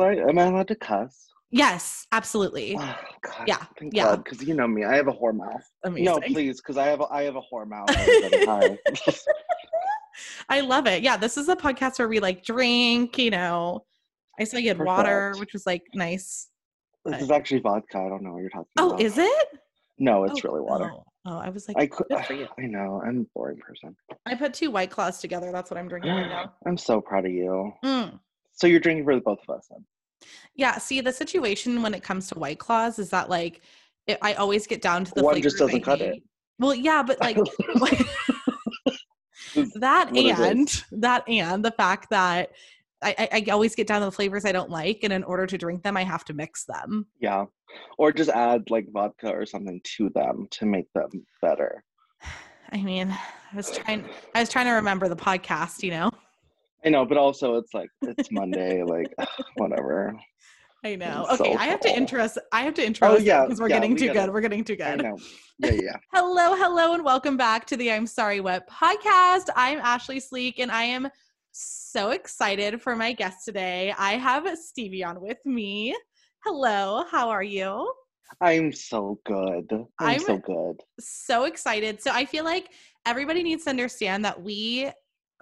I, am I allowed to cuss? Yes, absolutely. Oh, God, Yeah, thank yeah. Because you know me, I have a whore mouth. Amazing. No, please, because I have a, I have a whore mouth. I love it. Yeah, this is a podcast where we like drink, you know. I saw you had water, which was like nice. this is actually vodka. I don't know what you're talking Oh, about. Oh, is it? No, it's Oh, really water. Oh, oh, I was like, I could. good for you. I know. I'm a boring person. I put two white claws together. That's what I'm drinking right now. I'm so proud of you. Mm. So you're drinking for the both of us then? Yeah, see, the situation when it comes to white claws is that like it, I always get down to the One just doesn't cut it. Well, yeah, but like that and that and the fact that I, I, I always get down to the flavors I don't like, and in order to drink them, I have to mix them. Yeah. Or just add like vodka or something to them to make them better. I mean, I was trying I was trying to remember the podcast, you know. I know, but also it's like it's Monday, like whatever. I know. It's Okay, so I have to interest I have to intro Oh, yeah, because we're yeah, getting we too gotta- good. We're getting too I good. know. Yeah, yeah. Hello, hello, and welcome back to the I'm Sorry What podcast. I'm Ashley Sleek, and I am so excited for my guest today. I have Stevie on with me. Hello, how are you? I'm so good. I'm, I'm- so good. So excited. So I feel like everybody needs to understand that we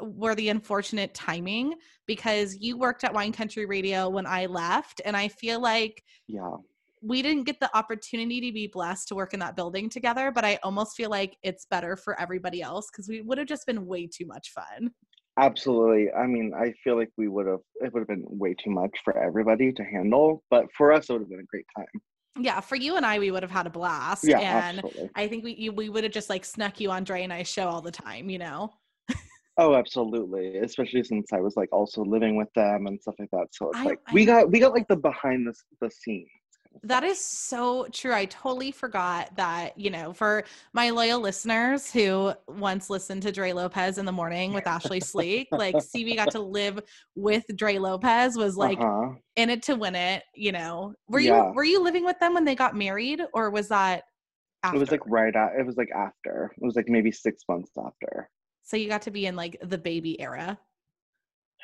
were the unfortunate timing because you worked at Wine Country Radio when I left, and I feel like Yeah. we didn't get the opportunity to be blessed to work in that building together, but I almost feel like it's better for everybody else because we would have just been way too much fun. Absolutely. I mean, I feel like we would have it would have been way too much for everybody to handle, but for us it would have been a great time. Yeah, for you and I, we would have had a blast. Yeah, and absolutely. I think we you, we would have just like snuck you on Dre and I show all the time, you know? Oh, absolutely. Especially since I was like also living with them and stuff like that. So it's I- like I we got we got like the behind the the scenes. That is so true. I totally forgot that, you know, for my loyal listeners who once listened to Dre Lopez in the morning with Ashley Sleek, like Stevie got to live with Dre Lopez, was like uh-huh. in it to win it, you know. Were Yeah. you were you living with them when they got married or was that after? It was like right at it was like after. It was like maybe six months after. So you got to be in like the baby era.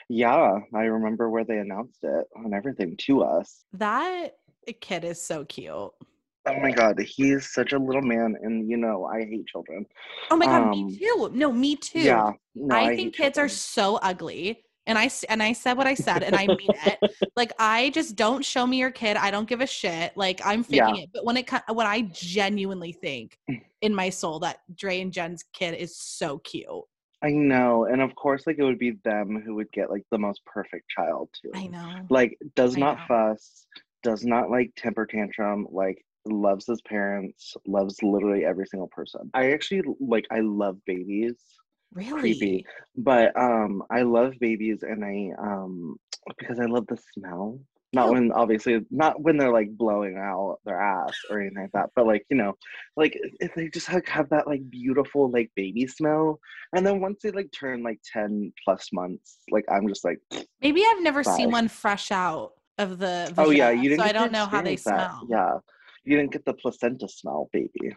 Yeah, I remember where they announced it and everything to us. That kid is so cute. Oh my god, he's such a little man, and you know I hate children. Oh my god, Um, me too. No, me too. Yeah, no, I, hate think kids are so ugly. And I and I said what I said and I mean it. Like I just don't show me your kid. I don't give a shit. Like I'm faking it. But when it when I genuinely think in my soul that Dre and Jen's kid is so cute. I know, and of course, like it would be them who would get like the most perfect child too. I know. Like does I not know. fuss, does not like temper tantrum, like loves his parents, loves literally every single person. I actually like I love babies. Really? creepy. But um I love babies and I um because I love the smell. Not when obviously not when they're like blowing out their ass or anything like that, but like you know, like if they just like have that like beautiful like baby smell. And then once they like turn like 10 plus months, like I'm just like, Maybe I've never seen one fresh out of the oh yeah, you didn't so I don't know how they that. smell. Yeah. You didn't get the placenta smell, baby.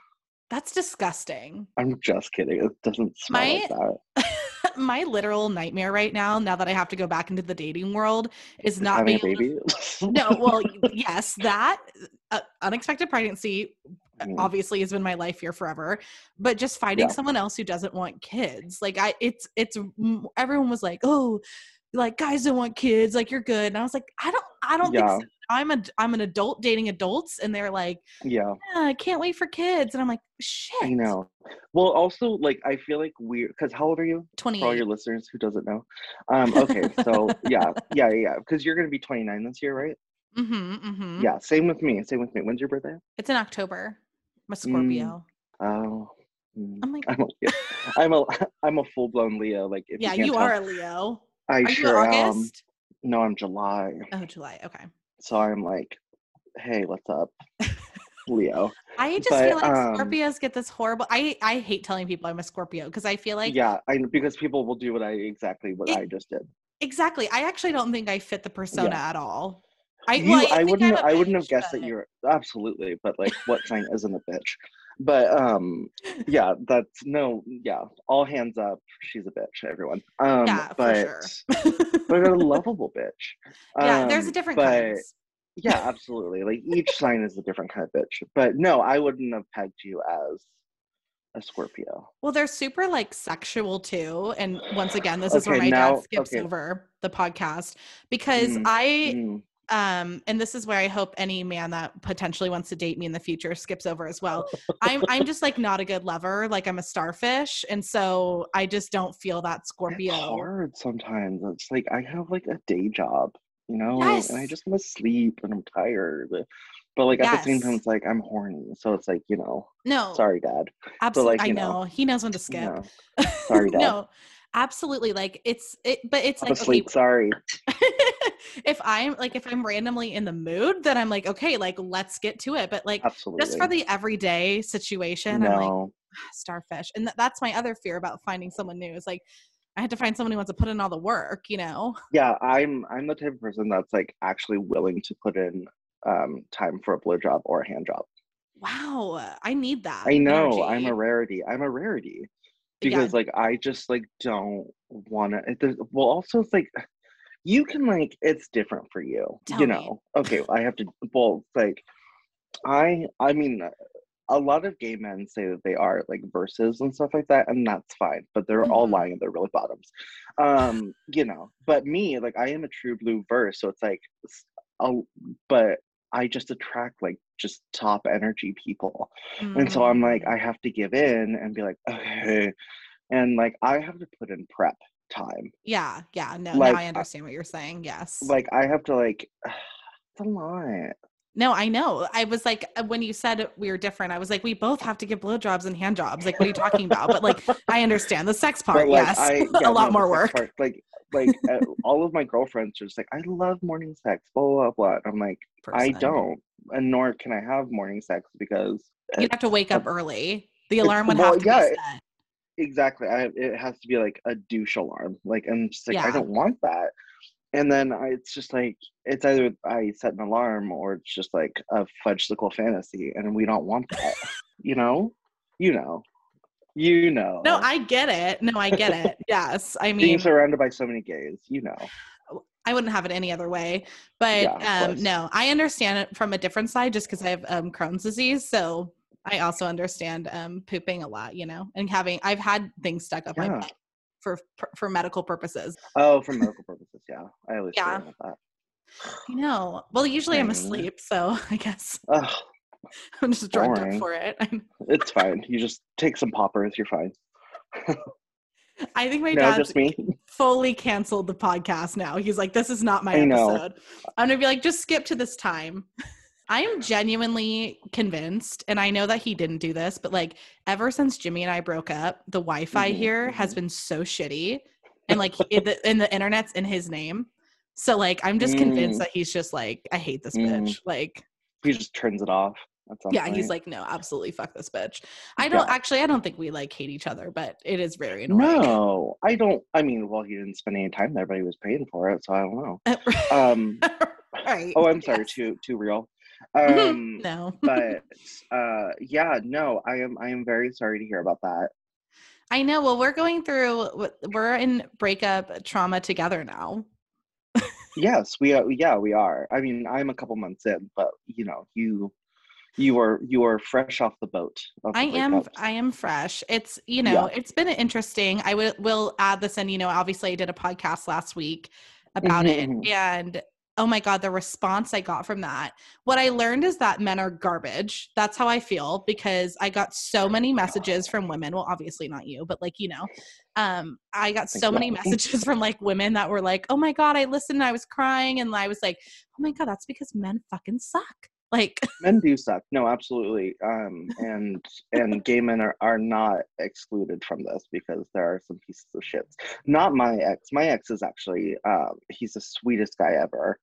That's disgusting. I'm just kidding. It doesn't smell like that. my literal nightmare right now, now that I have to go back into the dating world, is not Having being a able to no well yes that uh, unexpected pregnancy uh, Mm. obviously has been my life here forever but just finding Yeah. someone else who doesn't want kids like i it's it's everyone was like oh like guys don't want kids like you're good and i was like i don't i don't Yeah. think so. i'm a i'm an adult dating adults and they're like yeah. yeah, i can't wait for kids and i'm like shit I know. Well, also, like, I feel like we're because how old are you? For all your listeners who doesn't know. Um, okay, so yeah, yeah, yeah, because you're gonna be 29 this year, right? mm-hmm, mm-hmm. Yeah, same with me. Same with me. When's your birthday? it's in october i'm a scorpio Oh, mm, i'm like I'm a. I'm a, I'm a full blown Leo. Like, if yeah you, you are a leo I are you sure am. august No, I'm July. oh july okay So I'm like, hey, what's up, Leo? I just But, feel like um, Scorpios get this horrible. I I hate telling people I'm a Scorpio because I feel like yeah, I because people will do what I exactly what It- I just did. exactly. I actually don't think I fit the persona at all. I You, well, I, think wouldn't. I'm wouldn't have guessed that you're absolutely. But like, what sign isn't a bitch? But um yeah that's no yeah all hands up she's a bitch everyone um Yeah, for but sure. but a lovable bitch yeah, there's a Um, different but kinds. yeah absolutely like each sign is a different kind of bitch but no i wouldn't have pegged you as a scorpio Well, they're super like sexual too. And once again, this is where my now- dad skips okay. over the podcast because Mm, I Mm. Um and this is where I hope any man that potentially wants to date me in the future skips over as well. I'm I'm just like not a good lover. Like I'm a starfish. And so I just don't feel that it's Scorpio. hard sometimes it's like i have like a day job you know Yes. and i just want to sleep and i'm tired but like at the same time it's like i'm horny so it's like you know No, sorry dad absolutely. like, I know. know, He knows when to skip. know, Sorry, Dad. no, absolutely. Like it's it, but it's I'm like okay, sorry if I'm like if I'm randomly in the mood, then I'm like, okay, like let's get to it. But like absolutely just for the everyday situation, I'm like no starfish. And th- that's my other fear about finding someone new is like I had to find someone who wants to put in all the work, you know? yeah i'm i'm the type of person that's like actually willing to put in um time for a blowjob or a hand job Wow, I need that. i know i'm a rarity i'm a rarity Yeah. because like i just like don't want to well also it's like you can like it's different for you Tell you me. know okay i have to well like i i mean a lot of gay men say that they are like verses and stuff like that and that's fine but they're all Mhm. lying they're really bottoms um you know but me like i am a true blue verse so it's like a- but i just attract like just top energy people and so i'm like Mm. i have to give in and be like okay and like i have to put in prep time yeah, yeah. No, like, now I understand what you're saying. Yes. like i have to like it's a lot no, I know. I was like, uh, when you said we were different, I was like, we both have to give blowjobs and hand jobs. Like, what are you talking about? But like, I understand the sex part. like yes, i a yeah, lot no, more work. part, like like uh, all of my girlfriends are just like i love morning sex blah blah blah i'm like i don't and nor can i have morning sex because You'd have to wake a- up early. The alarm would well, have to yeah, be set. Exactly i it has to be like a douche alarm like i'm just like i don't want that and then I, it's just like it's either i set an alarm or it's just like a fudgesicle fantasy and we don't want that you know you know you know No, I get it. No, I get it. Yes. I being mean, surrounded by so many gays you know I wouldn't have it any other way. But Yeah, um, no, I understand it from a different side just because I have um, Crohn's disease. So I also understand um, pooping a lot, you know, and having, I've had things stuck up my butt for, for medical purposes. oh for medical purposes yeah i always Yeah. yeah. that You know, well, usually I'm asleep. So I guess Ugh, I'm just drugged up for it. It's fine you just take some poppers you're fine I think my no dad's me fully canceled the podcast now. He's like, this is not my I know. episode. I'm gonna be like, just skip to this time. I am genuinely convinced, and I know that he didn't do this, but like ever since Jimmy and I broke up, the Wi-Fi Mhm, here has mhm. been so shitty, and like it, the, and the internet's in his name. So like I'm just convinced Mm. that he's just like, I hate this Mm. bitch. Like, he just turns it off yeah, point. he's like, no, absolutely fuck this bitch. I don't Yeah. actually I don't think we like hate each other, but it is very annoying. no i don't i mean well he didn't spend any time there but he was paying for it so i don't know um right. oh i'm sorry yes. too too real. Um no. but uh yeah no i am i am very sorry to hear about that I know. Well, we're going through, we're in breakup trauma together now. yes we are yeah we are i mean i'm a couple months in but you know you you are you are fresh off the boat the I am. I am fresh. It's, you know, it's been interesting. I will, will add this in, you know, obviously I did a podcast last week about Mhm, it and oh my God, the response I got from that. What I learned is that men are garbage. That's how I feel because I got so many messages from women. Well, obviously not you, but like, you know, um, I got so many messages from like women that were like, oh my God, I listened and I was crying. And I was like, oh my God, that's because men fucking suck. Like, men do suck no absolutely um and and gay men are, are not excluded from this because there are some pieces of shit not my ex my ex is actually um he's the sweetest guy ever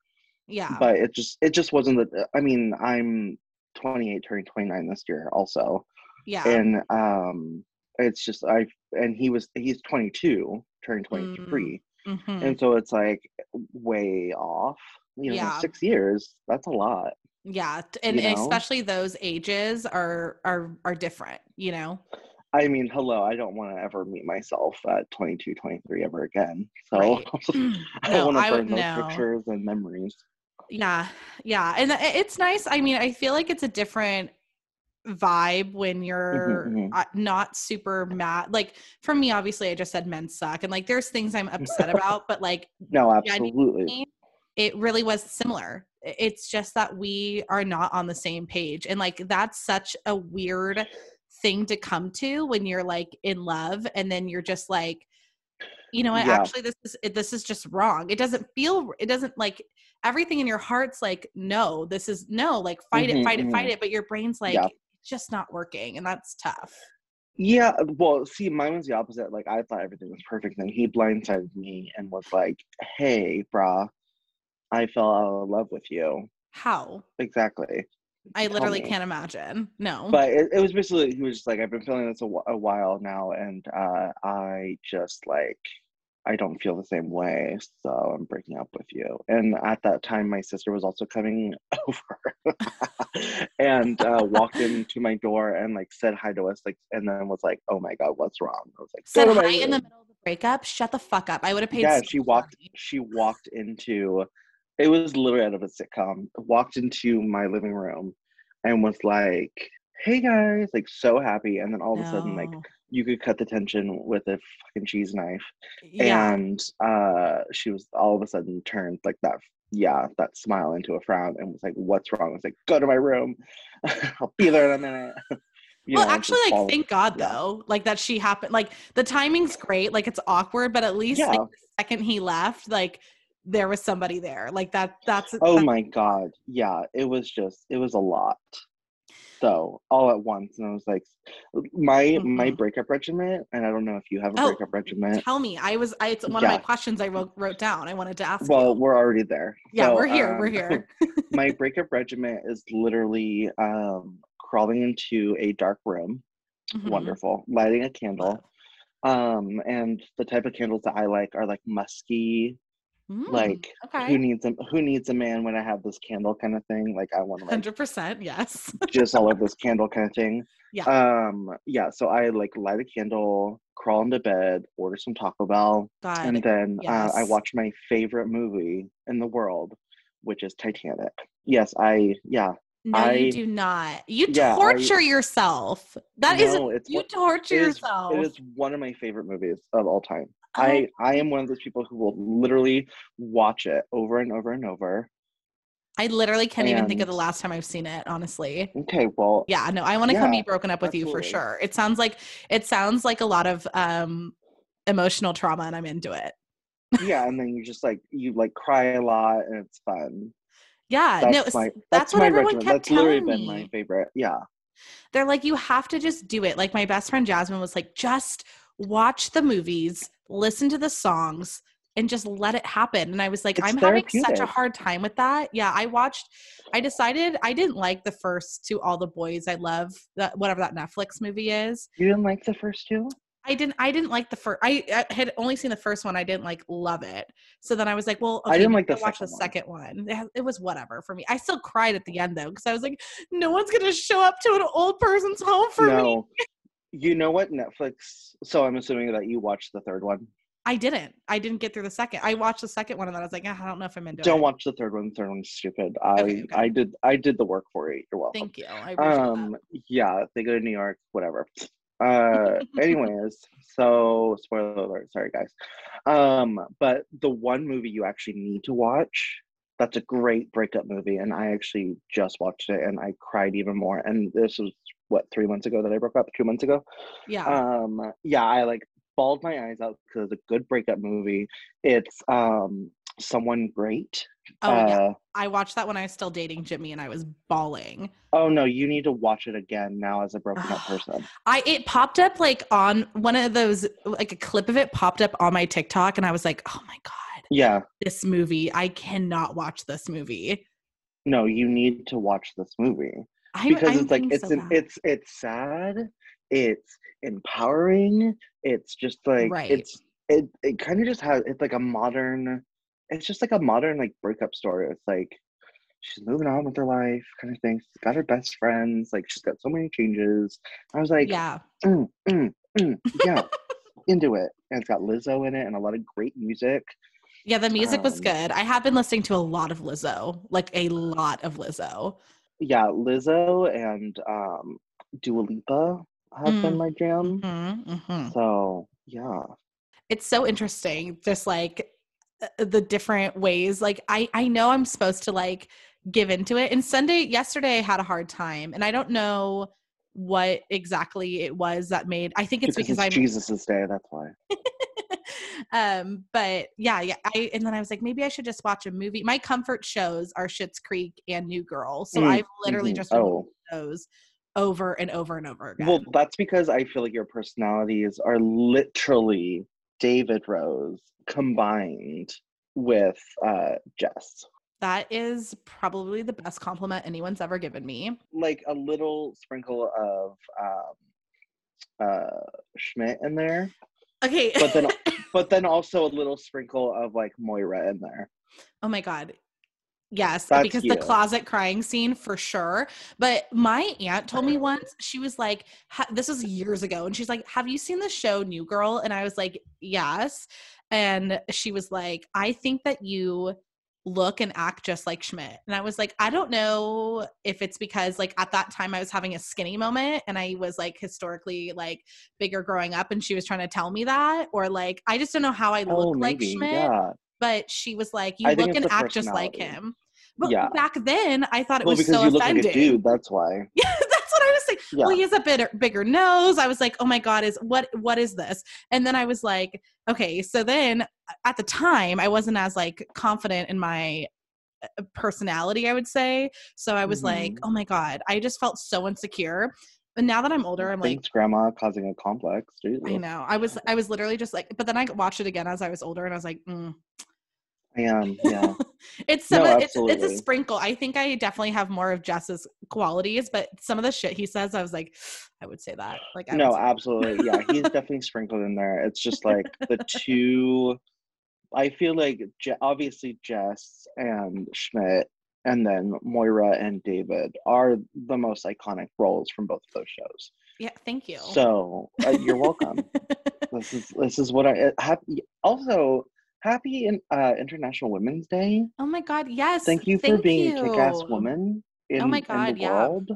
yeah. but it just it just wasn't the i mean i'm 28 turning 29 this year also yeah. and um it's just i and he was he's 22 turning 23 Mhm. and so it's like way off you know Yeah. six years that's a lot Yeah, and, and especially those ages are are are different, you know. I mean, hello, I don't want to ever meet myself at 22, 23 ever again. So right. I don't want to burn those no. pictures and memories. Yeah, yeah, and it's nice. I mean, I feel like it's a different vibe when mm-hmm, you're mm-hmm. not super mad. Like for me, obviously, I just said men suck, and like there's things I'm upset about, but like no, absolutely, it really was similar. It's just that we are not on the same page, and like that's such a weird thing to come to when you're like in love, and then you're just like you know what yeah. actually this is this is just wrong it doesn't feel it doesn't like everything in your heart's like no this is no like fight mm-hmm, it fight mm-hmm. it fight it but your brain's like yeah just not working and that's tough yeah well see mine was the opposite like i thought everything was perfect and he blindsided me and was like hey brah i fell out of love with you how exactly I literally can't imagine. No. But it, it, was basically he was just like, I've been feeling this a, a while now, and uh, I just like I don't feel the same way, so I'm breaking up with you. And at that time, my sister was also coming over and uh, walked into my door and like said hi to us, like, and then was like, "Oh my god, what's wrong?" I was like, "Said hi in the middle of the breakup? Shut the fuck up! I would have paid." Yeah, so she walked. Money. She walked into. It was literally out of a sitcom. Walked into my living room, and was like, "Hey guys!" Like so happy, and then all of a sudden, like you could cut the tension with a fucking cheese knife. Yeah. And uh, she was all of a sudden turned like that, yeah, that smile into a frown and was like, What's wrong? I was like, Go to my room. I'll be there in a minute. You well, know, actually, like, thank God yeah. though, like that she happened. Like the timing's great. Like it's awkward, but at least yeah. like, the second he left, like there was somebody there. Like that. That's. Oh that's- my God! Yeah, it was just. It was a lot so all at once and i was like my mm-hmm. my breakup regimen and i don't know if you have a oh, breakup regimen tell me i was I, it's one yeah. of my questions i wrote, wrote down i wanted to ask well you. we're already there yeah so, we're here um, we're here my breakup regimen is literally um crawling into a dark room mm-hmm. wonderful lighting a candle um and the type of candles that i like are like musky Mm, like okay. who needs a who needs a man when I have this candle kind of thing? Like I want to hundred percent, yes. just all of this candle kind of thing. Yeah. Um. Yeah. So I like light a candle, crawl into bed, order some Taco Bell, God, and then yes. uh, I watch my favorite movie in the world, which is Titanic. Yes, I yeah. No, I, you do not. You yeah, torture I, yourself. That no, is you torture it yourself. It is one of my favorite movies of all time. I I am one of those people who will literally watch it over and over and over. I literally can't and, even think of the last time I've seen it, honestly. Okay, well. Yeah, no, I want to yeah, come be broken up with absolutely. you for sure. It sounds like it sounds like a lot of um emotional trauma and I'm into it. yeah, and then you just like you like cry a lot and it's fun. Yeah, that's no, my, that's, that's what everyone kept that's telling literally me. been my favorite. Yeah. They're like, you have to just do it. Like my best friend Jasmine was like, just watch the movies, listen to the songs, and just let it happen. And I was like, it's I'm having such a hard time with that. Yeah, I watched, I decided I didn't like the first to All the Boys I Love, that whatever that Netflix movie is. You didn't like the first two? I didn't. I didn't like the first. I, I, had only seen the first one. I didn't like love it. So then I was like, well, okay, I didn't like the watch the second one. It, it, was whatever for me. I still cried at the end though because I was like, no one's gonna show up to an old person's home for no. me. You know what Netflix? So I'm assuming that you watched the third one. I didn't. I didn't get through the second. I watched the second one and then I was like, I don't know if I'm into don't it. Don't watch the third one. The third one's stupid. I okay, okay. I did I did the work for you. You're welcome. Thank you. um that. yeah, they go to New York, whatever. Uh anyways, so spoiler alert, sorry guys. Um, but the one movie you actually need to watch that's a great breakup movie and i actually just watched it and i cried even more and this was what three months ago that i broke up? Two months ago? Yeah. Um yeah i like bawled my eyes out because it's a good breakup movie. It's um someone great oh uh, yeah i watched that when i was still dating jimmy and i was bawling. Oh no you need to watch it again now as a broken up person. I it popped up like on one of those like a clip of it popped up on my tiktok and i was like oh my god yeah. this movie i cannot watch this movie. No you need to watch this movie I, because it's like it's so an, it's it's sad it's empowering it's just like right. it's it it kind of just has it's like a modern it's just like a modern like breakup story it's like she's moving on with her life, kind of thing. She's got her best friends. Like she's got so many changes. I was like, Yeah. mm, mm, mm, yeah, into it. And it's got Lizzo in it and a lot of great music. Yeah, the music was Um, good. I have been listening to a lot of Lizzo, like a lot of Lizzo. Yeah, Lizzo and um, Dua Lipa have been Mm. my jam. hmm hmm So yeah, It's so interesting, just like uh, the different ways. Like I, I know I'm supposed to like give into it. And Sunday, yesterday, I had a hard time, and I don't know what exactly it was that made. I think it's because, because, it's I'm Jesus's day. That's why. um but yeah yeah i and then i was like maybe i should just watch a movie my comfort shows are Schitt's creek and new girl so Mm, i've literally mhm. just Oh. those over and over and over again Well, that's because I feel like your personalities are literally David Rose combined with uh, Jess. That is probably the best compliment anyone's ever given me. Like a little sprinkle of um, uh, Schmidt in there, okay. But then but then also a little sprinkle of like Moira in there. oh my god. Yes That's because you. the closet crying scene for sure. But my aunt told me once she was like this was years ago and she's like have you seen the show new girl? And i was like yes. And she was like i think that you look and act just like schmidt and i was like i don't know if it's because like at that time i was having a skinny moment and i was like historically like bigger growing up and she was trying to tell me that or like i just don't know how i look Oh, like schmidt Yeah. but she was like, "You I look and act just like him." But Yeah. back then, I thought it Well, was so offending. like dude. That's why. Yeah, that's what I was saying. Yeah. Well, he has a bit bigger nose. I was like, "Oh my god, is what what is this?" And then I was like, "Okay." So then, at the time, I wasn't as like confident in my uh, personality. I would say. So I was like, Mhm. "Oh my god," I just felt so insecure. But now that I'm older, I'm like, Thanks, Grandma, causing a complex. Jesus. I know. I was I was literally just like, but then I watched it again as I was older, and I was like, mm. I am. Yeah. it's some No, of, it's, it's a sprinkle. I think I definitely have more of Jess's qualities, but some of the shit he says, I was like, I would say that. Like, I no, absolutely. Yeah, he's definitely sprinkled in there. It's just like the two. I feel like Je- obviously Jess and Schmidt, and then Moira and David are the most iconic roles from both of those shows. yeah. Thank you. So uh, you're welcome. this is this is what I have. Also, happy in, uh, International Women's Day. oh my god, yes. Thank you for thank being a kick-ass woman. In, my in God, the yeah. world.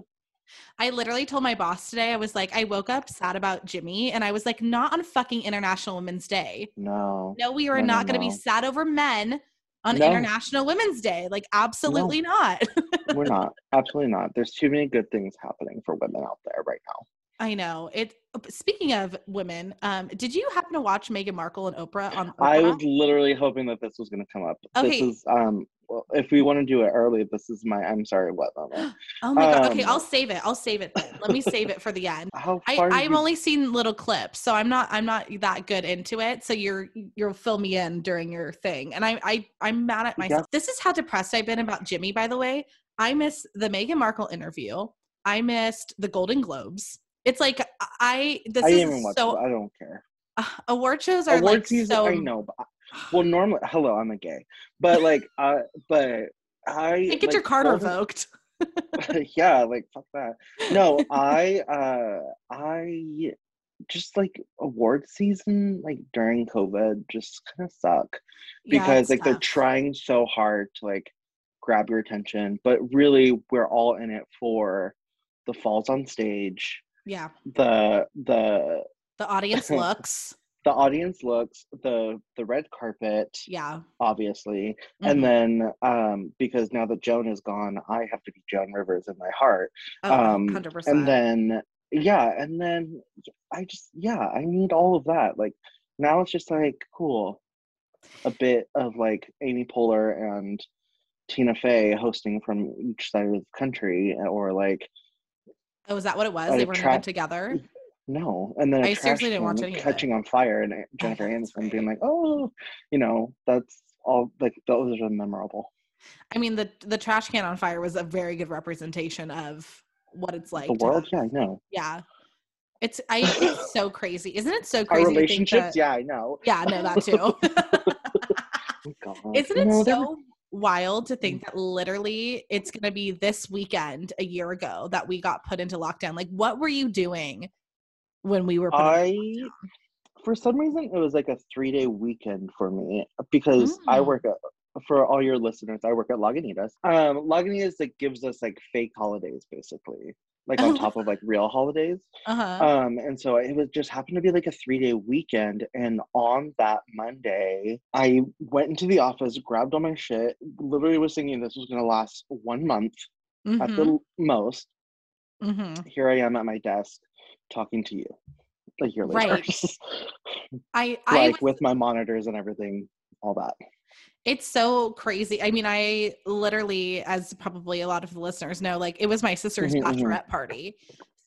I literally told my boss today, I was like, I woke up sad about Jimmy, and I was like, not on fucking International Women's Day. No. No, we are No, no, not going to be sad over men on No. International Women's Day. Like, absolutely not. We're not. Absolutely not. There's too many good things happening for women out there right now. I know it. Speaking of women, um, did you happen to watch Meghan Markle and Oprah on? Oprah? I was literally hoping that this was going to come up. Okay. This is um. Well, if we want to do it early, this is my I'm sorry what moment. oh my god. Okay, um, I'll save it. I'll save it. Then. Let me save it for the end. How I, far? did I've you- only seen little clips, so I'm not I'm not that good into it. So you're you'll fill me in during your thing, and I I I'm mad at myself. This is how depressed I've been about Jimmy. By the way, I missed the Meghan Markle interview. I missed the Golden Globes. It's like I this I is even watch. so it. I don't care. uh, award shows are Award like season. so. I know. But, well, normally, hello, I'm a gay, but like, uh, but I get your like, card Golden- revoked. yeah, like fuck that. No, I uh I just like award season like during COVID just kind of suck because it's like they're trying so hard to like grab your attention, but really we're all in it for the falls on stage, Yeah, the the the audience looks. the audience looks, the the red carpet, Yeah, obviously, Mhm. and then um because now that Joan is gone, I have to be Joan Rivers in my heart. oh, um, 100%. and then yeah and then i just yeah i need all of that like now it's just like cool a bit of like amy poehler and tina fey hosting from each side of the country or like oh, is that what it was? They weren't tra- together. no and then I seriously didn't watch any catching on fire and oh, jennifer yeah, that's aniston being like oh you know that's all like those are memorable I mean, the the trash can on fire was a very good representation of what it's like. the world have- yeah i know yeah. It's I. It's so crazy, isn't it? So our crazy. think relationships that- yeah i know yeah, no, that too. Oh, God. Isn't it so wild to think that literally it's going to be this weekend a year ago that we got put into lockdown. Like, what were you doing when we were? I, for some reason, it was like a three day weekend for me because mm. I work at. For all your listeners, I work at Lagunitas. Um, Lagunitas like gives us like fake holidays, basically like on top of like real holidays. Uh-huh. Um, and so it was just happened to be like a three day weekend. And on that Monday, I went into the office, grabbed all my shit, literally was thinking this was gonna last one month mm-hmm. at the mm-hmm. most. Mm-hmm. Here I am at my desk talking to you a year later. Right. I, I like was... with my monitors and everything, all that. It's so crazy. I mean, I literally, as probably a lot of the listeners know, like it was my sister's mm-hmm, mm-hmm. bachelorette party.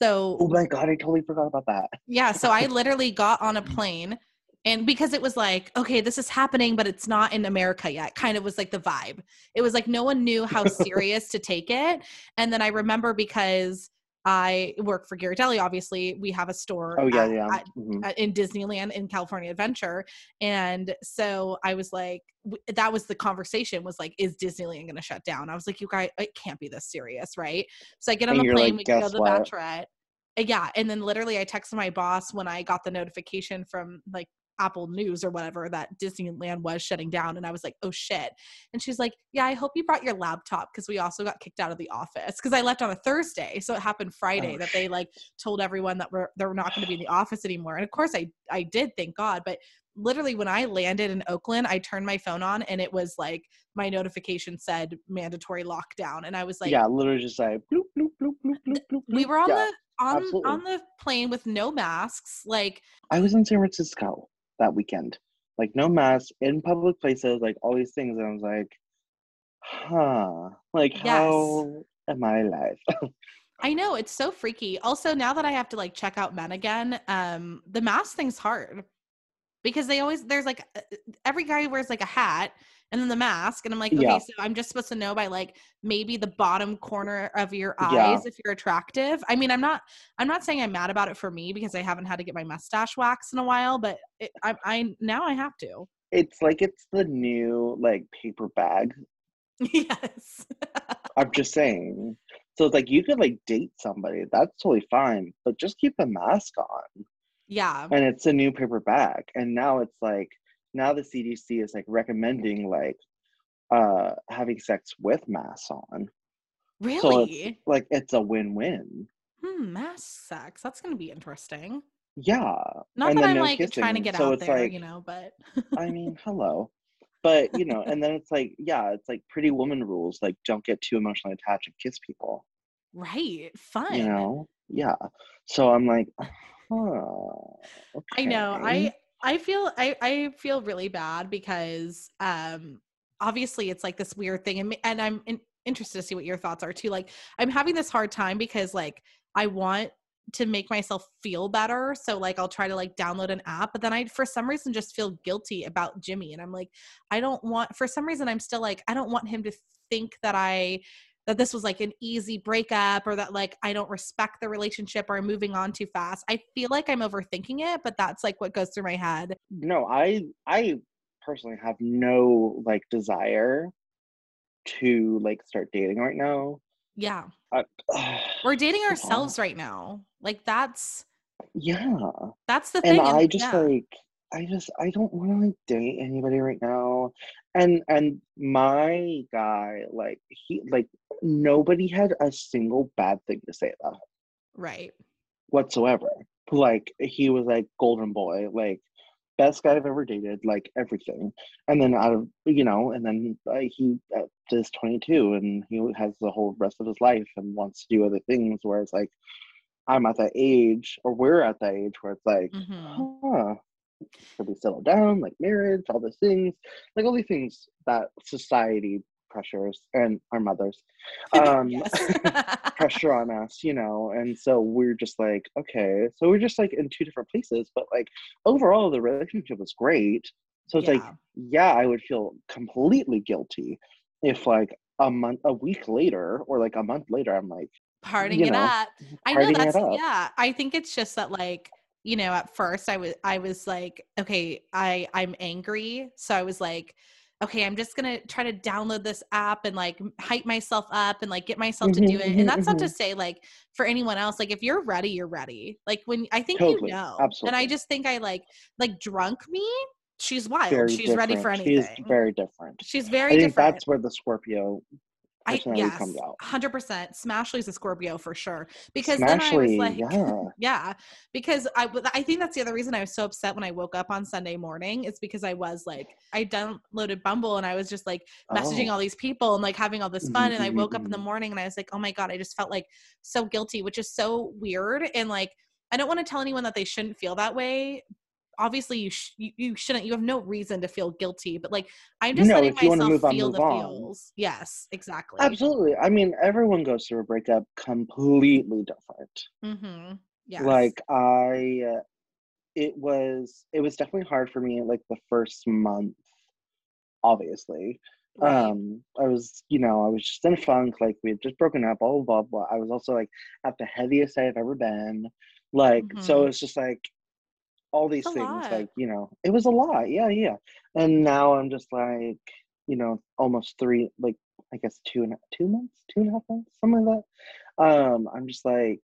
So, oh my God, I totally forgot about that. Yeah. So I literally got on a plane and because it was like, okay, this is happening, but it's not in America yet, kind of was like the vibe. It was like no one knew how serious to take it. And then I remember because I work for Ghirardelli. Obviously, we have a store. Oh yeah, at, yeah. At, mm-hmm. at, in Disneyland in California Adventure, and so I was like, w- that was the conversation. Was like, is Disneyland going to shut down? I was like, you guys, it can't be this serious, right? So I get on and the plane, like, we go to the what? Bachelorette. Yeah, and then literally, I texted my boss when I got the notification from like Apple News or whatever that Disneyland was shutting down. And I was like, oh shit. And she's like, yeah, I hope you brought your laptop because we also got kicked out of the office because I left on a Thursday. So it happened Friday oh, that they like told everyone that we're they're not going to be in the office anymore. And of course I I did, thank God. But literally when I landed in Oakland, I turned my phone on and it was like my notification said mandatory lockdown. And I was like, Yeah, literally just like bloop, bloop, bloop, bloop, bloop, bloop. We were on yeah, the on on the plane with no masks. Like I was in San Francisco that weekend. Like no mask in public places, like all these things. And I was like, huh. Like yes. how am I alive? I know it's so freaky. Also, now that I have to like check out men again, um, the mask thing's hard because they always there's like every guy wears like a hat and then the mask and i'm like okay yeah. so i'm just supposed to know by like maybe the bottom corner of your eyes yeah. if you're attractive. I mean i'm not i'm not saying i'm mad about it for me because i haven't had to get my mustache waxed in a while but it, I, I now i have to. It's like it's the new like paper bag. Yes. I'm just saying. So it's like you could like date somebody that's totally fine but just keep a mask on. Yeah. And it's a new paper bag and now it's like now the CDC is like recommending like uh having sex with masks on. Really? So it's, like it's a win-win. Hmm, mask sex. That's gonna be interesting. Yeah. Not and that I'm no like kissing. trying to get so out there, like, you know, but I mean, hello. But you know, and then it's like, yeah, it's like pretty woman rules, like don't get too emotionally attached and kiss people. Right. Fun. You know? Yeah. So I'm like, huh. Okay. I know. I I feel I, I feel really bad because um obviously it's like this weird thing and, and I'm in, interested to see what your thoughts are too like I'm having this hard time because like I want to make myself feel better so like I'll try to like download an app but then I for some reason just feel guilty about Jimmy and I'm like I don't want for some reason I'm still like I don't want him to think that I that this was like an easy breakup or that like I don't respect the relationship or I'm moving on too fast. I feel like I'm overthinking it, but that's like what goes through my head. No, I I personally have no like desire to like start dating right now. Yeah. Uh, We're dating ourselves right now. Like that's yeah. That's the thing. And I just yeah. like I just I don't want to like date anybody right now. And and my guy like he like nobody had a single bad thing to say about him. Right. Whatsoever. Like he was like golden boy, like best guy I've ever dated, like everything. And then out of you know, and then uh, he uh, is 22 and he has the whole rest of his life and wants to do other things. Whereas like I'm at that age, or we're at that age where it's like, mm-hmm. huh, should we settle down, like marriage, all these things, like all these things that society pressures and our mothers um pressure on us you know? And so we're just like okay. So we're just like in two different places but like overall the relationship was great. So it's yeah. like yeah. i would feel completely guilty if like a month a week later or like a month later i'm like parting it know, up. I know that's yeah i think it's just that like you know at first i was i was like okay i i'm angry so i was like okay, I'm just gonna try to download this app and like hype myself up and like get myself to do mm-hmm, it. And mm-hmm, that's not to mm-hmm. say like for anyone else, like if you're ready, you're ready. Like when I think Totally, you know. absolutely. And I just think I like like drunk me, she's wild. Very she's ready for anything. She's very different. She's I very think different. that's where the Scorpio I yes, comes out. hundred percent. Smashly's a Scorpio for sure. Because then I was like, yeah. yeah, because I, I think that's the other reason I was so upset when I woke up on Sunday morning. It's because I was like, I downloaded Bumble and I was just like messaging Oh. all these people and like having all this fun. And I woke up in the morning and I was like, oh my god, I just felt like so guilty, which is so weird. And like, I don't want to tell anyone that they shouldn't feel that way. Obviously, you sh- you, shouldn't. You have no reason to feel guilty. But like, I'm just No, letting myself move on, feel move the on. feels. Yes, exactly. Absolutely. I mean, everyone goes through a breakup completely different. Mm-hmm. Yes. Like I, uh, it was it was definitely hard for me. Like the first month, obviously. Right. Um, I was, you know, I was just in a funk. Like we had just broken up. Blah blah blah. blah. I was also like at the heaviest I've ever been. Like so, Mhm. it's just like all these things. lot. Like you know, it was a lot. Yeah, yeah. And now I'm just like, you know, almost three, like I guess two and two months, two and a half months, something like that. Um, I'm just like,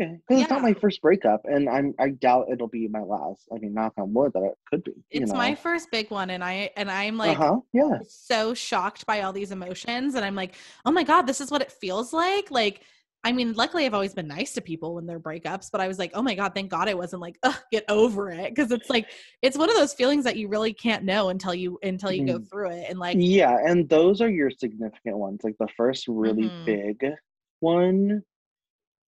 okay, because it's not my first breakup, and I'm I doubt it'll be my last. I mean, knock on wood that it could be. It's know? my first big one and i and i'm like uh huh, yeah, so shocked by all these emotions and i'm like oh my god this is what it feels like like i mean luckily i've always been nice to people when they're breakups but i was like oh my god thank god i wasn't like Ugh, get over it because it's like it's one of those feelings that you really can't know until you until you go Mhm. through it and like yeah, and those are your significant ones. Like the first really Mhm. big one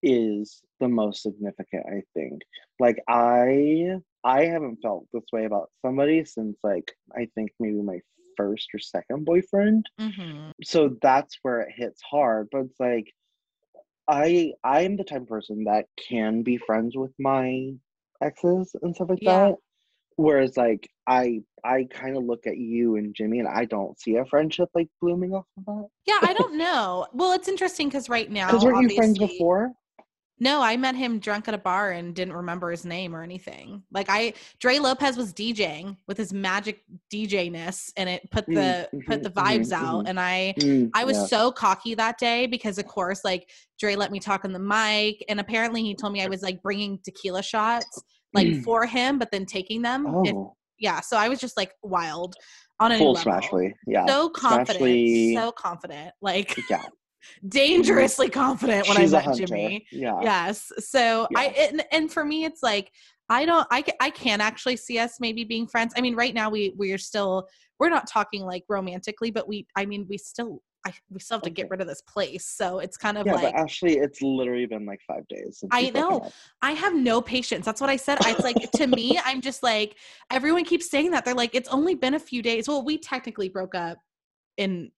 is the most significant, I think. Like I I haven't felt this way about somebody since like I think maybe my first or second boyfriend. mhm, so that's where it hits hard but it's like i i am the type of person that can be friends with my exes and stuff like Yeah. that. Whereas like i i kind of look at you and jimmy and i don't see a friendship like blooming off of that. Yeah i don't know. Well it's interesting because right now because weren't you friends before No, I met him drunk at a bar and didn't remember his name or anything. Like I Dre Lopez was DJing with his magic DJ-ness and it put Mm, the put mhm, the vibes mhm, out mhm. and I Mm, I was yeah. so cocky that day because of course like Dre let me talk on the mic and apparently he told me I was like bringing tequila shots like for him but then taking them. If- oh yeah, so I was just like wild on a full smashly yeah So confident, Smashly- so confident, like yeah dangerously confident when she's I met Jimmy. Yeah. Yes. So i and, and for me it's like i don't I, I can actually see us maybe being friends. I mean right now we we're still we're not talking like romantically but we i mean we still I, we still have to get rid of this place. So it's kind of yeah like but actually it's literally been like five days since I know. i have no patience. That's what i said. It's like to me i'm just like everyone keeps saying that. They're like it's only been a few days. Well we technically broke up in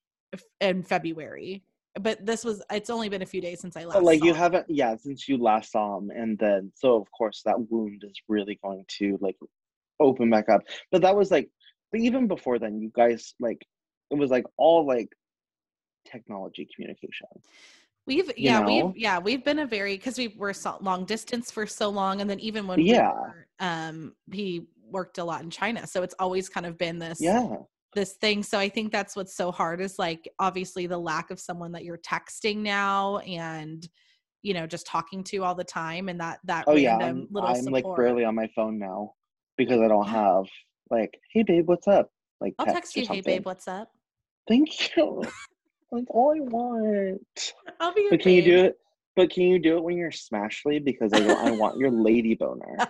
in february but this was it's only been a few days since i last But like you haven't, yeah, since you last saw him, and then so of course that wound is really going to like open back up. But that was like, but even before then, you guys like it was like all like technology communication. We've yeah know? we've yeah we've been a very because we were so long distance for so long and then even when Yeah. we were, um he worked a lot in China so it's always kind of been this Yeah, this thing so I think that's what's so hard is like obviously the lack of someone that you're texting now and you know just talking to all the time and that that oh yeah, I'm, little I'm support. like barely on my phone now because I don't have like, hey babe, what's up? Like I'll text or you hey babe what's up Thank you. That's all I want. I'll be your But can you do it? But can you do it when you're smashly? Because I I want your lady boner.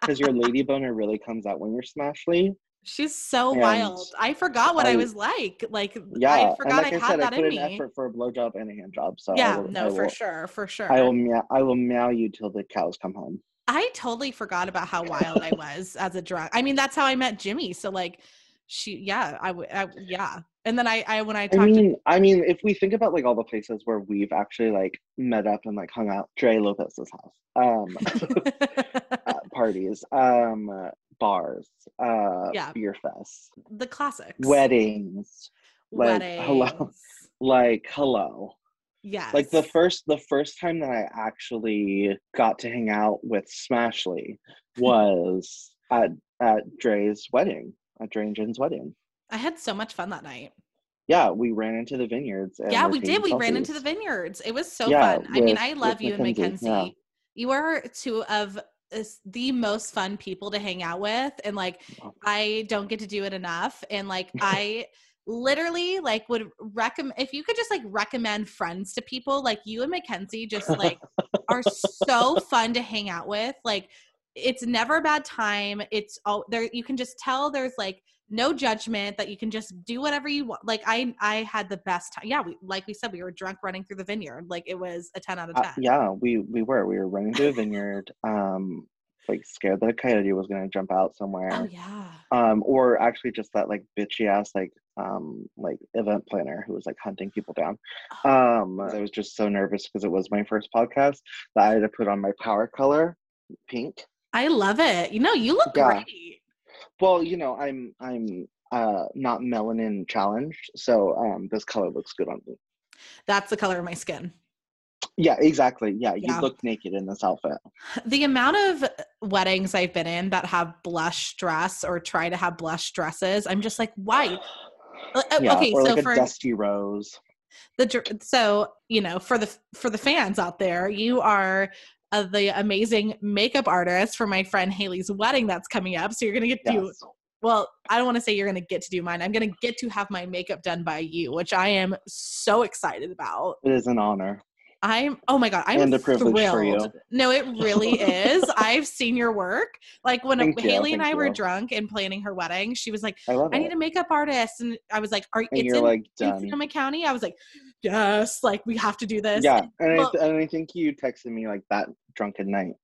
Because your lady boner really comes out when you're smashly. She's so And wild. I forgot what I, I- was like. Like Yeah, I forgot like I, I, had said, I put in me. effort for a blowjob and a hand job. So yeah, will, no, I for sure, for sure. I will meow, I will meow you till the cows come home. I totally forgot about how wild I was as a drunk. I mean, that's how I met Jimmy. So like, she, yeah, I would, yeah. And then I, I when I I talked mean, I mean, if we think about like all the places where we've actually like met up and like hung out, Dre Lopez's house, um, uh, parties, um, bars, uh, Yeah. beer fests, the classics, weddings, like, hello. like hello. Yes. like the first the first time that i actually got to hang out with smashly was at at dre's wedding at dre and jen's wedding I had so much fun that night. Yeah, we ran into the vineyards. Yeah, we did. We ran into the vineyards. It was so yeah, fun. With, I mean, I love you Mackenzie, and Mackenzie. Yeah. You are two of the most fun people to hang out with and like I don't get to do it enough and like I literally like would recommend if you could just like recommend friends to people like you and Mackenzie just like are so fun to hang out with like it's never a bad time it's all there you can just tell there's like no judgment that you can just do whatever you want. Like i i had the best time yeah we like we said we were drunk running through the vineyard. Like it was a 10 out of 10 uh, yeah we we were. We were running through the vineyard um like scared that a coyote was gonna jump out somewhere. Oh yeah. Um or actually just that like bitchy ass like um like event planner who was like hunting people down. Oh. um i was just so nervous because it was my first podcast that i had to put on my power color pink. I love it. You know you look yeah. great well, you know, I'm I'm uh not melanin challenged, so um this color looks good on me. That's the color of my skin. Yeah, exactly. Yeah, yeah, you look naked in this outfit. The amount of weddings I've been in that have blush dress or try to have blush dresses, I'm just like, why? Uh, uh, yeah, okay, so like for dusty rose. The so you know for the for the fans out there, you are uh, the amazing makeup artist for my friend Haley's wedding that's coming up. So you're gonna get to yes. well, I don't want to say you're gonna get to do mine. I'm gonna get to have my makeup done by you, which I am so excited about. It is an honor. I'm oh my god, I'm and a privilege thrilled. For you. No, it really is. I've seen your work. Like when Thank Haley you. and I you. were drunk and planning her wedding, she was like, I, I need a makeup artist. And I was like, Are and it's in, like, in Sonoma County? I was like, Yes, like we have to do this. Yeah. And, well, I, and I think you texted me like that drunken night.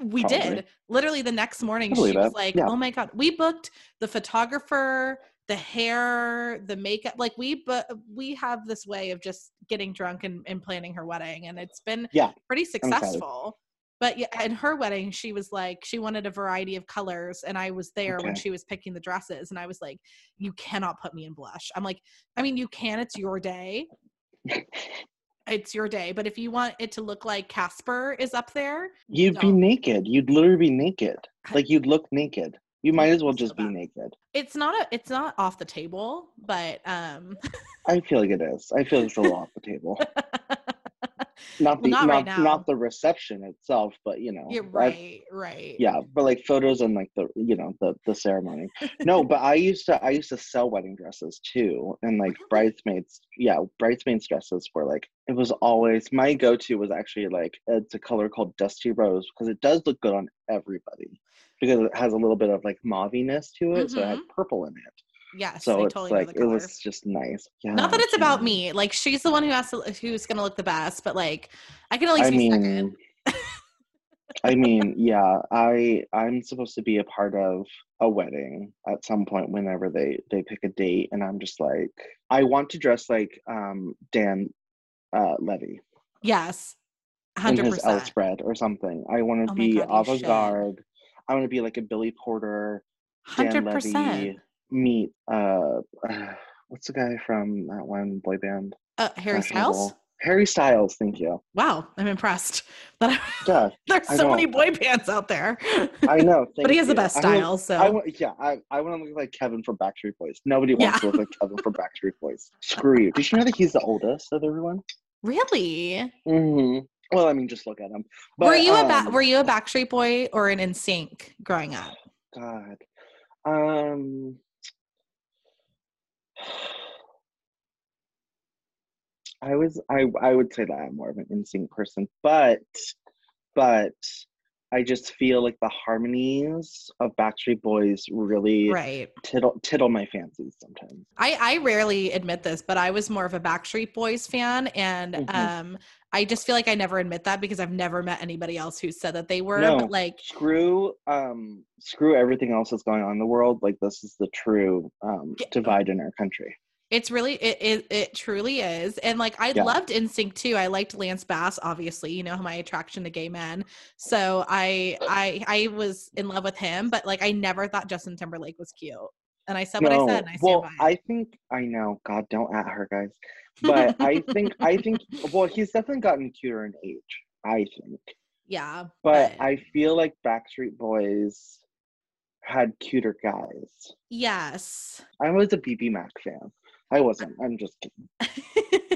we Probably. did. Literally the next morning, she was like, yeah. "Oh my god, we booked the photographer, the hair, the makeup. Like we, but we have this way of just getting drunk and, and planning her wedding, and it's been yeah pretty successful." But yeah, in her wedding, she was like, she wanted a variety of colors, and I was there okay. when she was picking the dresses, and I was like, "You cannot put me in blush." I'm like, I mean, you can. It's your day. it's your day. But if you want it to look like Casper is up there, you'd don't. be naked. You'd literally be naked. Like you'd look naked. You might as well just be naked. It's not a it's not off the table, but um I feel like it is. I feel it's a little off the table. not the well, not, not, right not, the reception itself, but you know. Yeah, right, right. Yeah, but like photos and like the you know the the ceremony. no, but I used to I used to sell wedding dresses too, and like bridesmaids. Yeah, bridesmaids dresses were like it was always my go to was actually like it's a color called dusty rose because it does look good on everybody because it has a little bit of like mauviness to it, mm-hmm. so it has mm-hmm. purple in it. Yes, so it's totally like it was just nice. Yeah, Not that it's yeah. about me. Like she's the one who has to, who's gonna look the best, but like I can at least I be mean, second. I mean, yeah, I I'm supposed to be a part of a wedding at some point whenever they they pick a date, and I'm just like, I want to dress like um Dan uh Levy. Yes, hundred percent. In his L spread or something. I want to oh be avant garde. I want to be like a Billy Porter. Hundred percent meet uh, uh, what's the guy from that one boy band? Uh, Harry Styles. Harry Styles, thank you. Wow, I'm impressed. That yeah, there's so many boy bands out there. I know, but he has you. the best style. so I, yeah, I, I want to look like Kevin from Backstreet Boys. Nobody wants yeah. to look like Kevin from Backstreet Boys. Screw you. Did you know that he's the oldest of everyone? Really? Mm-hmm. Well, I mean, just look at him. But, were you um, a ba- um, Were you a Backstreet Boy or an NSYNC growing up? God, um, I was I I would say that I'm more of an NSYNC person, but but I just feel like the harmonies of Backstreet Boys really right. tittle tittle my fancies sometimes. I I rarely admit this, but I was more of a Backstreet Boys fan, and mm-hmm. um, I just feel like I never admit that because I've never met anybody else who said that they were. No, but like screw um screw everything else that's going on in the world. Like this is the true um divide in our country. It's really it it, it truly is. And like I yeah. loved NSYNC too. I liked Lance Bass, obviously, you know, my attraction to gay men. So I I I was in love with him, but like I never thought Justin Timberlake was cute. And I said no. what I said and I well, I think I know. God, don't at her, guys. But I think I think well, he's definitely gotten cuter in age, I think. Yeah. But, but I feel like Backstreet Boys had cuter guys. Yes. I was a BBMak fan. I wasn't. I'm just kidding.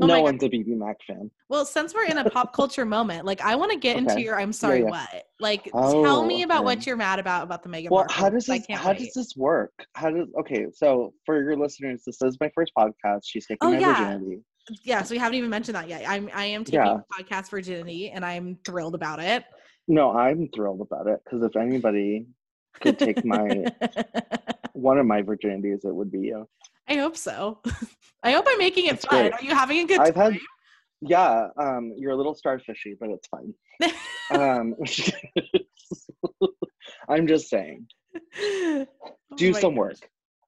Oh no one's a BBMak fan. Well, since we're in a pop culture moment, like I want to get into your I'm sorry yeah. what. Like tell oh, me Oh, about okay. what you're mad about about the Mega. Well, Markle. how does this how wait. does this work? How does okay? So for your listeners, this is my first podcast. She's taking Oh, my yeah. virginity. Yes, we haven't even mentioned that yet. I'm I am taking Yeah. podcast virginity and I'm thrilled about it. No, I'm thrilled about it because if anybody could take my one of my virginities, it would be you. I hope so. I hope I'm making it That's fun. great. Are you having a good I've time? had yeah. Um, you're a little starfishy, but it's fine. Um, I'm just saying, Oh do some gosh. work.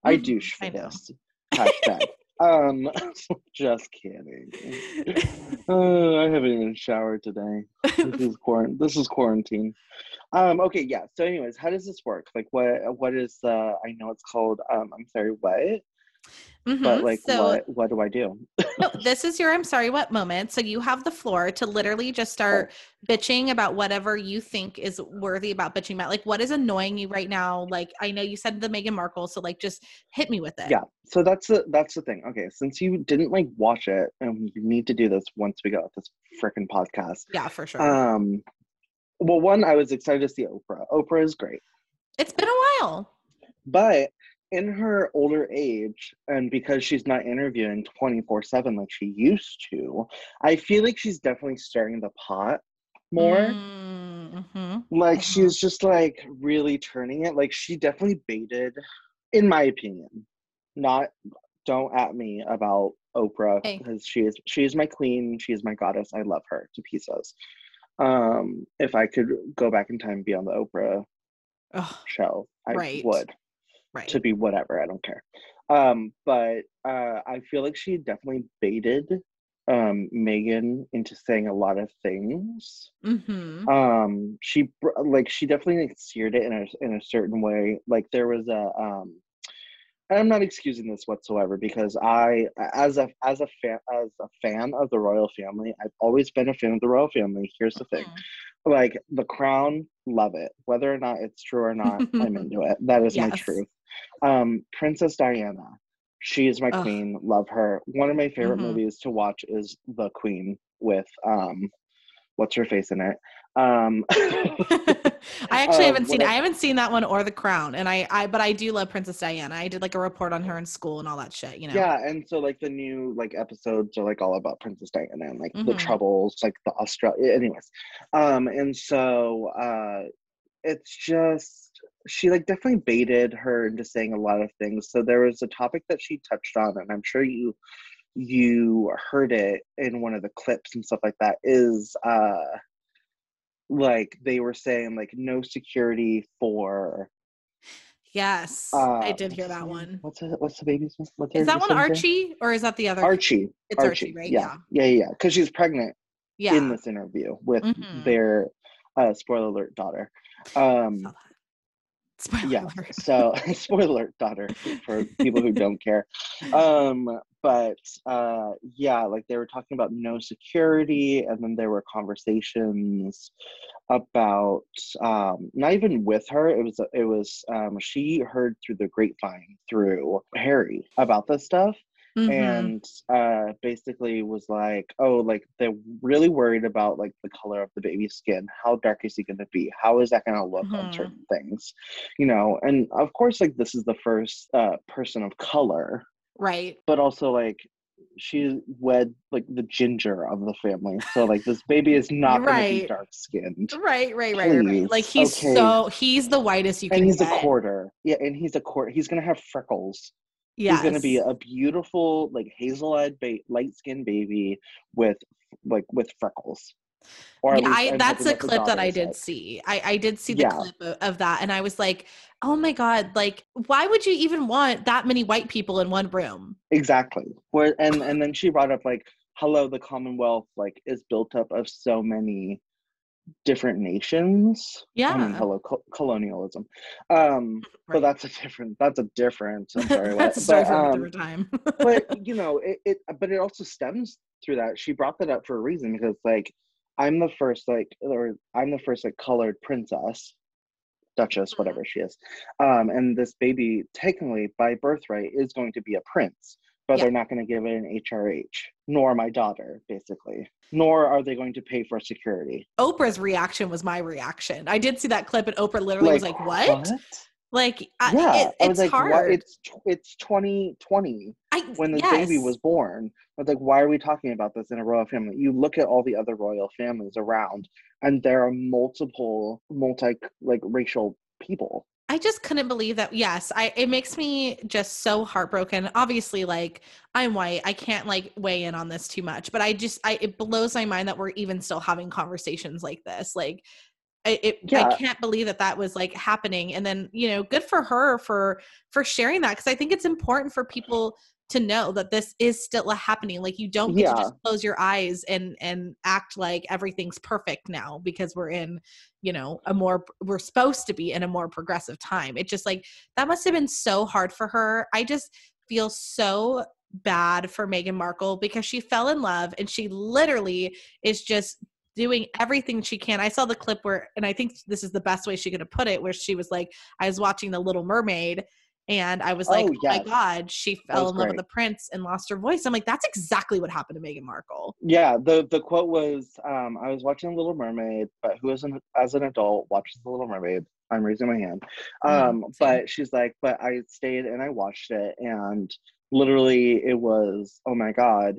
I Mhm, douche for I know. this. Hashtag. um, just kidding. Uh, I haven't even showered today. This is quarant. This is quarantine. Um. Okay. Yeah. So, anyways, how does this work? Like, what? What is? the? I know it's called. Um. I'm sorry. What? But Mhm, like, so what? What do I do? no, this is your I'm sorry what moment. So you have the floor to literally just start bitching about whatever you think is worthy about bitching about. Like what is annoying you right now? Like I know you said the Meghan Markle, so like just hit me with it. Yeah. So that's the that's the thing. Okay. Since you didn't like watch it, and you need to do this once we go this freaking podcast. Yeah, for sure. Um. Well, one, I was excited to see Oprah. Oprah is great. it's been a while. But in her older age, and because she's not interviewing 24 7 like she used to, I feel like she's definitely stirring the pot more. Mm-hmm. Like Mhm. she's just like really turning it. Like she definitely baited, in my opinion. Not don't at me about Oprah Hey. because she is she is my queen. She is my goddess. I love her to pieces. Um, if I could go back in time and be on the Oprah Oh, show, I Right. would right. to be whatever i don't care. Um but uh i feel like she definitely baited um meghan into saying a lot of things. Mm-hmm. um she like she definitely like, seared it in a in a certain way. Like there was a um and i'm not excusing this whatsoever because i as a as a fan as a fan of the royal family i've always been a fan of the royal family. Here's the thing. Like the crown love it. Whether or not it's true or not i'm into it. That is my truth um princess diana she is my Ugh. queen love her one of my favorite Mhm. movies to watch is the queen with um what's her face in it um I actually Um, haven't seen I haven't seen that one or The Crown, and I I but I do love Princess Diana. I did like a report on her in school and all that shit. You know. yeah and so like the new like episodes are like all about princess diana and like the Mhm. troubles like the australia anyways um and so uh it's just she like definitely baited her into saying a lot of things so there was a topic that she touched on and i'm sure you you heard it in one of the clips and stuff like that is uh like they were saying like no security for Yes, uh I did hear that one. what's it, what's the baby's name? What's Is that one? Archie or is that the other? Archie. It's Archie, right? Yeah. Yeah, yeah, Because she's pregnant Yeah. in this interview with Mhm. their uh, spoiler alert daughter. Um, Saw that. Spoiler yeah. alert. So spoiler alert daughter for people who don't care. Um, but uh, yeah, like they were talking about no security, and then there were conversations about um, not even with her. It was it was um, she heard through the grapevine through Harry about this stuff Mhm. and uh basically was like oh like they're really worried about like the color of the baby's skin. How dark is he going to be? How is that going to look on Mhm. certain things? You know and of course like this is the first uh person of color. Right. but also like she wed like the ginger of the family. So like this baby is not going to be dark skinned. Right, right, right, right, right. Like he's okay. so he's the whitest you can and he's a quarter. Yeah and he's a quarter he's going to have freckles Yes. He's going to be a beautiful, like hazel-eyed, ba- light-skinned baby with, like, with freckles. Or yeah, I, that's a clip that I did like- see. I, I did see the Yeah. clip of, of that, and I was like, "Oh my god! Like, why would you even want that many white people in one room?" Exactly. Where and and then she brought up like, hello, the Commonwealth like is built up of so many different nations. I mean, Yeah. hello, co- colonialism. Um, Right. but that's a different. That's a different. I'm sorry. That's a story but, for a um, different time. but you know it, it but it also stems through that she brought that up for a reason because like i'm the first like or i'm the first like colored princess duchess, Mm-hmm. whatever she is. Um, and this baby, technically by birthright, is going to be a prince, but Yeah. they're not going to give it an HRH, nor my daughter, basically. Nor are they going to pay for security. Oprah's reaction was my reaction. I did see that clip, and Oprah literally was like, "What?" Like, I, Yeah, it, it's like, hard. What? It's it's 2020 I, when the yes. baby was born. I was like, why are we talking about this in a royal family? You look at all the other royal families around, and there are multiple, multi like racial people. I just couldn't believe that. Yes, I it makes me just so heartbroken. Obviously, like I'm white, I can't like weigh in on this too much, but I just I it blows my mind that we're even still having conversations like this. Like I it, Yeah. I can't believe that that was like happening. And then you know, good for her for for sharing that because I think it's important for people to know that this is still happening. Like you don't Yeah. just close your eyes and and act like everything's perfect now because we're in you know a more we're supposed to be in a more progressive time it just like that must have been so hard for her i just feel so bad for Meghan Markle because she fell in love and she literally is just doing everything she can. I saw the clip where and I think this is the best way she could have put it where she was like I was watching The Little Mermaid and I was like, Oh, "Oh, my god, she fell in love with great. the prince and lost her voice." I'm like, "That's exactly what happened to Meghan Markle." Yeah, the the quote was, um, "I was watching Little Mermaid, but who as an as an adult watches The Little Mermaid?" I'm raising my hand. Mhm, Um, same. but she's like, "But I stayed and I watched it, and literally, it was oh my god."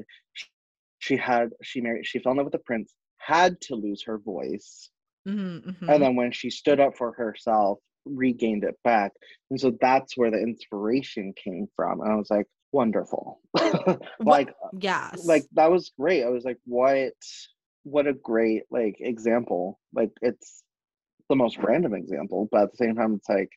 She had she married she fell in love with the prince, had to lose her voice, Mhm, mhm. and then when she stood up for herself, regained it back, and so that's where the inspiration came from. And I was like, wonderful, like yes. like that was great. I was like, what what a great like example. Like it's the most random example, but at the same time it's like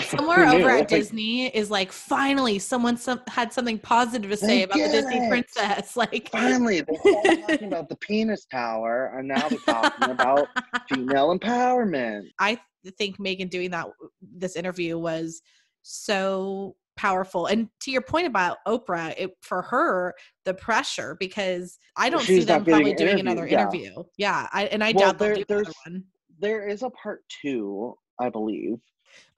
somewhere over at Like, Disney is like finally someone some had something positive to say about the Disney it. princess. Like Finally, they were talking about the penis tower, and now they're talking about female empowerment. I think Meghan doing that this interview was so powerful. And to your point about Oprah, it for her the pressure because I don't see She's not them probably doing another interview, yeah. interview. Yeah, I, and I Well, doubt they'll do another there's- one. There is a part two, I believe.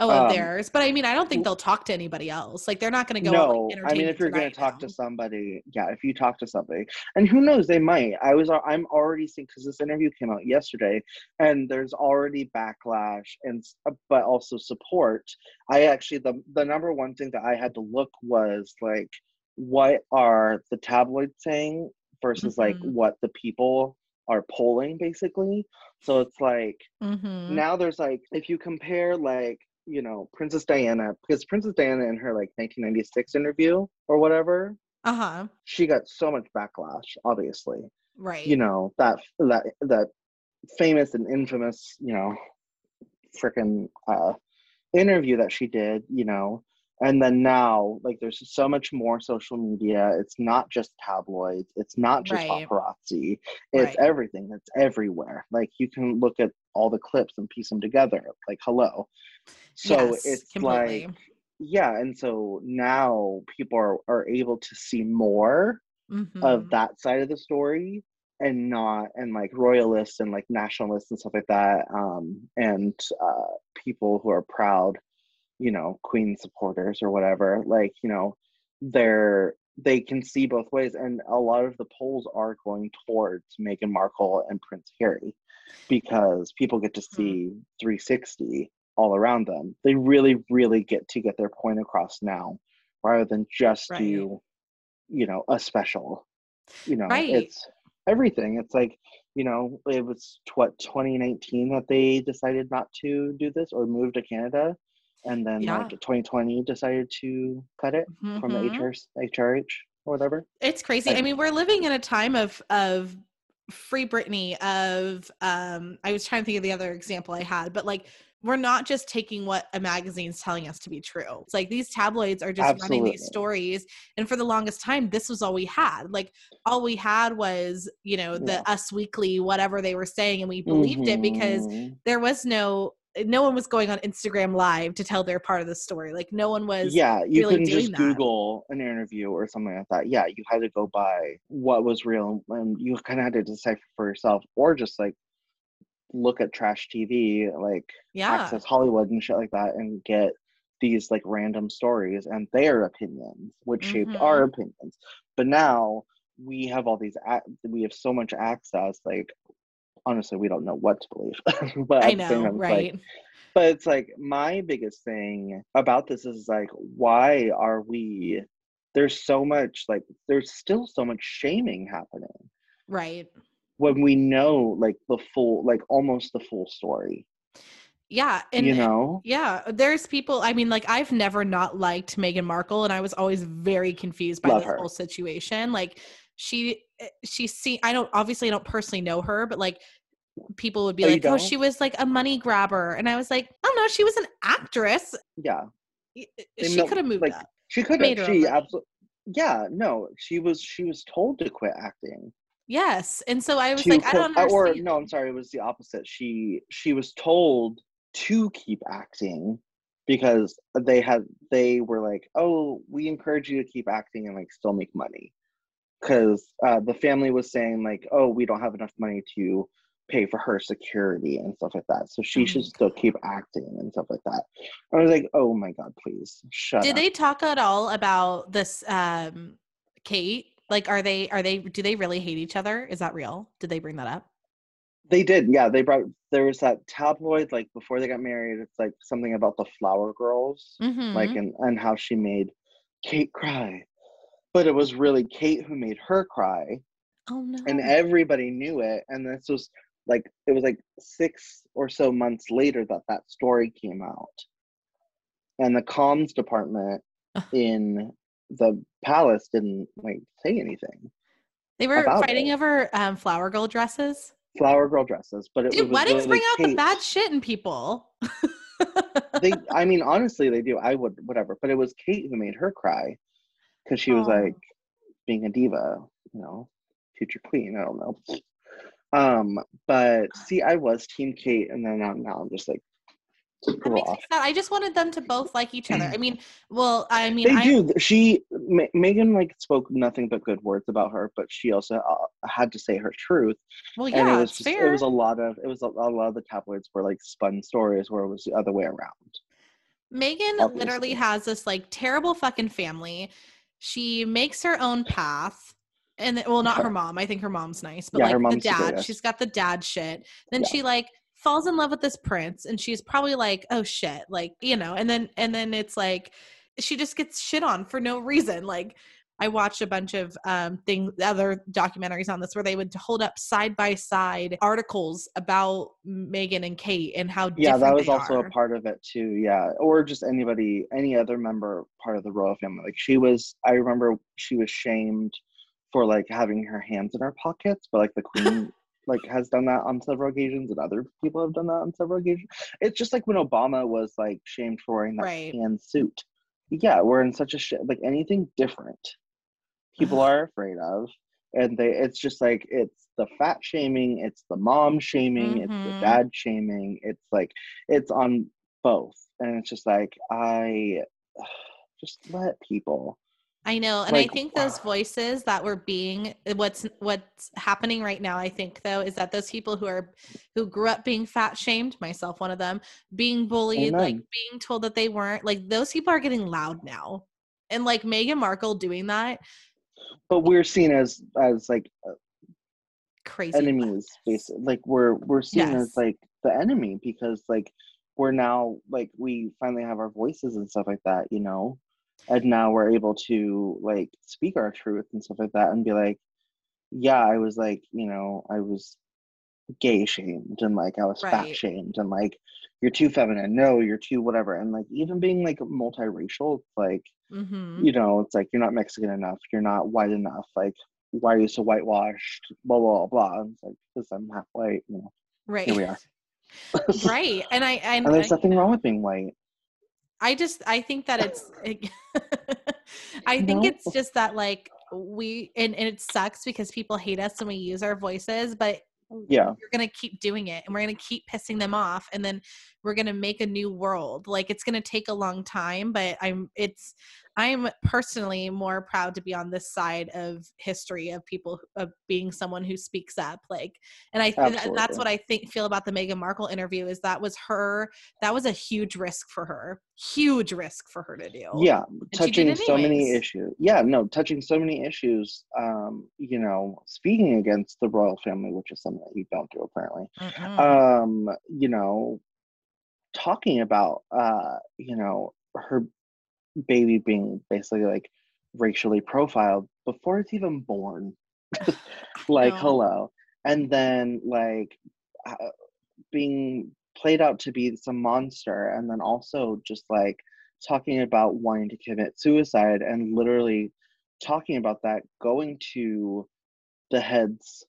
Oh, um, theirs, but I mean, I don't think they'll talk to anybody else. Like they're not going to go. no, like, I mean, if you're going to talk now. to somebody, yeah, if you talk to somebody, and who knows, they might. I was, I'm already seeing because this interview came out yesterday, and there's already backlash and, uh, but also support. I actually, the the number one thing that I had to look was like, what are the tabloids saying versus like Mhm. what the people are polling, basically. So it's like Mhm. now there's like if you compare like you know princess diana because princess diana in her like 1996 interview or whatever Uh huh. she got so much backlash obviously Right. you know that that that famous and infamous you know freaking uh interview that she did you know and then now like there's so much more social media it's not just tabloids it's not just Right. paparazzi it's Right. everything it's everywhere like you can look at all the clips and piece them together like hello so Yes, it's completely. like yeah and so now people are, are able to see more of Mhm. that side of the story and not and like royalists and like nationalists and stuff like that um and uh people who are proud you know queen supporters or whatever like you know they're they can see both ways and a lot of the polls are going towards Meghan Markle and Prince Harry because people get to Hmm. see 360 all around them they really really get to get their point across now rather than just Right. do you know a special you know Right. it's everything it's like you know it was what 2019 that they decided not to do this or move to canada and then Yeah. like 2020 decided to cut it from the. HR, hrh or whatever It's crazy. I- I mean, we're living in a time of of free Britney. Of um, I was trying to think of the other example I had, but like we're not just taking what a magazine's telling us to be true. It's like these tabloids are just running these stories, and for the longest time, this was all we had. Like all we had was you know the Yeah. Us Weekly, whatever they were saying, and we believed it because Mhm. there was no no one was going on Instagram live to tell their part of the story. Like no one was. yeah you really couldn't just that. google an interview or something like that yeah you had to go by what was real and you kind of had to decipher for yourself or just like look at trash TV, like Yeah. Access Hollywood and shit like that, and get these like random stories and their opinions, which shaped Mhm. our opinions. But now we have all these, we have so much access. Like, honestly, we don't know what to believe. but I at the same know, time, it's like, right? but it's like my biggest thing about this is like, why are we? There's so much like there's still so much shaming happening right. when we know like the full like almost the full story. Yeah. And you know? Yeah, there's people. I mean, like I've never not liked Meghan Markle, and I was always very confused by Love this her. whole situation. Like she, eh, she see. I don't obviously I don't personally know her, but like people would be Oh, like, "Oh, she was like a money grabber," and I was like, "Oh no, she was an actress. Yeah. She could have moved like, up." She could have. She absolutely. Yeah. No. She was. She was told to quit acting. Yes, and so I was like, I don't uh, or no i'm sorry it was the opposite she she was told to keep acting because they had they were like oh we encourage you to keep acting and like still make money because uh, the family was saying like oh we don't have enough money to pay for her security and stuff like that so she Oh should still keep acting and stuff like that i was like oh my god please shut up. Did up they talk at all about this, um, Kate? Like, are they are they do they really hate each other? Is that real? Did they bring that up? They did, yeah. They brought there was that tabloid like before they got married. It's like something about the Flower Girls, Mm-hmm. like and and how she made Kate cry, but it was really Kate who made her cry, oh no. and everybody knew it. And this was like it was like six or so months later that that story came out, and the comms department in the palace didn't like say anything. They were fighting it. over um, flower girl dresses. Flower girl dresses, but it, Dude, was weddings bring out the bad shit in people. they i mean honestly they do i would whatever but it was kate who made her cry because she was Aw. like being a diva you know future queen i don't know um but see i was team kate and then now, now i'm just like That screw makes me off. I just wanted them to both like each other. I mean, well, I mean, they I do she Ma- meghan like spoke nothing but good words about her but she also uh, had to say her truth well, and yeah, it was just fair. it was a lot of it was a, a lot of the tabloids were like spun stories where it was the other way around Meghan obviously. literally has this like terrible fucking family. She makes her own path. And well, not her mom. I think her mom's nice, but Yeah, like the super dad, she's got the dad shit. Then Yeah. she like falls in love with this prince, and she's probably like, oh shit, like you know. And then and then it's like she just gets shit on for no reason. Like I watched a bunch of um things, other documentaries on this where they would hold up side by side articles about Meghan and Kate and how yeah that was also are. a part of it too yeah or just anybody any other member part of the royal family like she was i remember she was shamed for like having her hands in her pockets but like the queen like has done that on several occasions and other people have done that on several occasions it's just like when obama was like shamed for wearing that Right. tan suit yeah we're in such a shit like anything different people are afraid of. And they it's just like it's the fat shaming it's the mom shaming it's Mhm. the dad shaming. It's like it's on both. And it's just like i just let people. I know, and I Like, think those voices that were being what's what's happening right now. I think though is that those people who are who grew up being fat shamed, myself one of them, being bullied, like being told that they weren't, like those people are getting loud now, and like Meghan Markle doing that, but we're seen as as like uh, crazy enemies basically like we're we're seen Yes. as like the enemy because like we're now like we finally have our voices and stuff like that you know and now we're able to like speak our truth and stuff like that and be like yeah i was like you know i was gay shamed and like i was Right. fat shamed and like you're too feminine no you're too whatever and like even being like multiracial like hmm you know it's like you're not mexican enough. You're not white enough. Like why are you so whitewashed? Blah blah blah it's like because i'm half white you know. Right, here we are. Right, and I and, and there's I, nothing wrong with being white. I just I think that it's I think No. it's just that like we and, and it sucks because people hate us and we use our voices, but Yeah. you're gonna keep doing it and we're gonna keep pissing them off. And then we're going to make a new world like it's going to take a long time but i'm it's i'm personally more proud to be on this side of history of people of being someone who speaks up like and i Absolutely. that's what i think feel about the Meghan Markle interview is that was her that was a huge risk for her huge risk for her to do yeah and touching so many issues yeah no touching so many issues um you know speaking against the royal family which is something that you don't do apparently mm-hmm. um you know talking about uh you know her baby being basically like racially profiled before it's even born. Like hello. And then like uh, being played out to be some monster and then also just like talking about wanting to commit suicide and literally talking about that going to the heads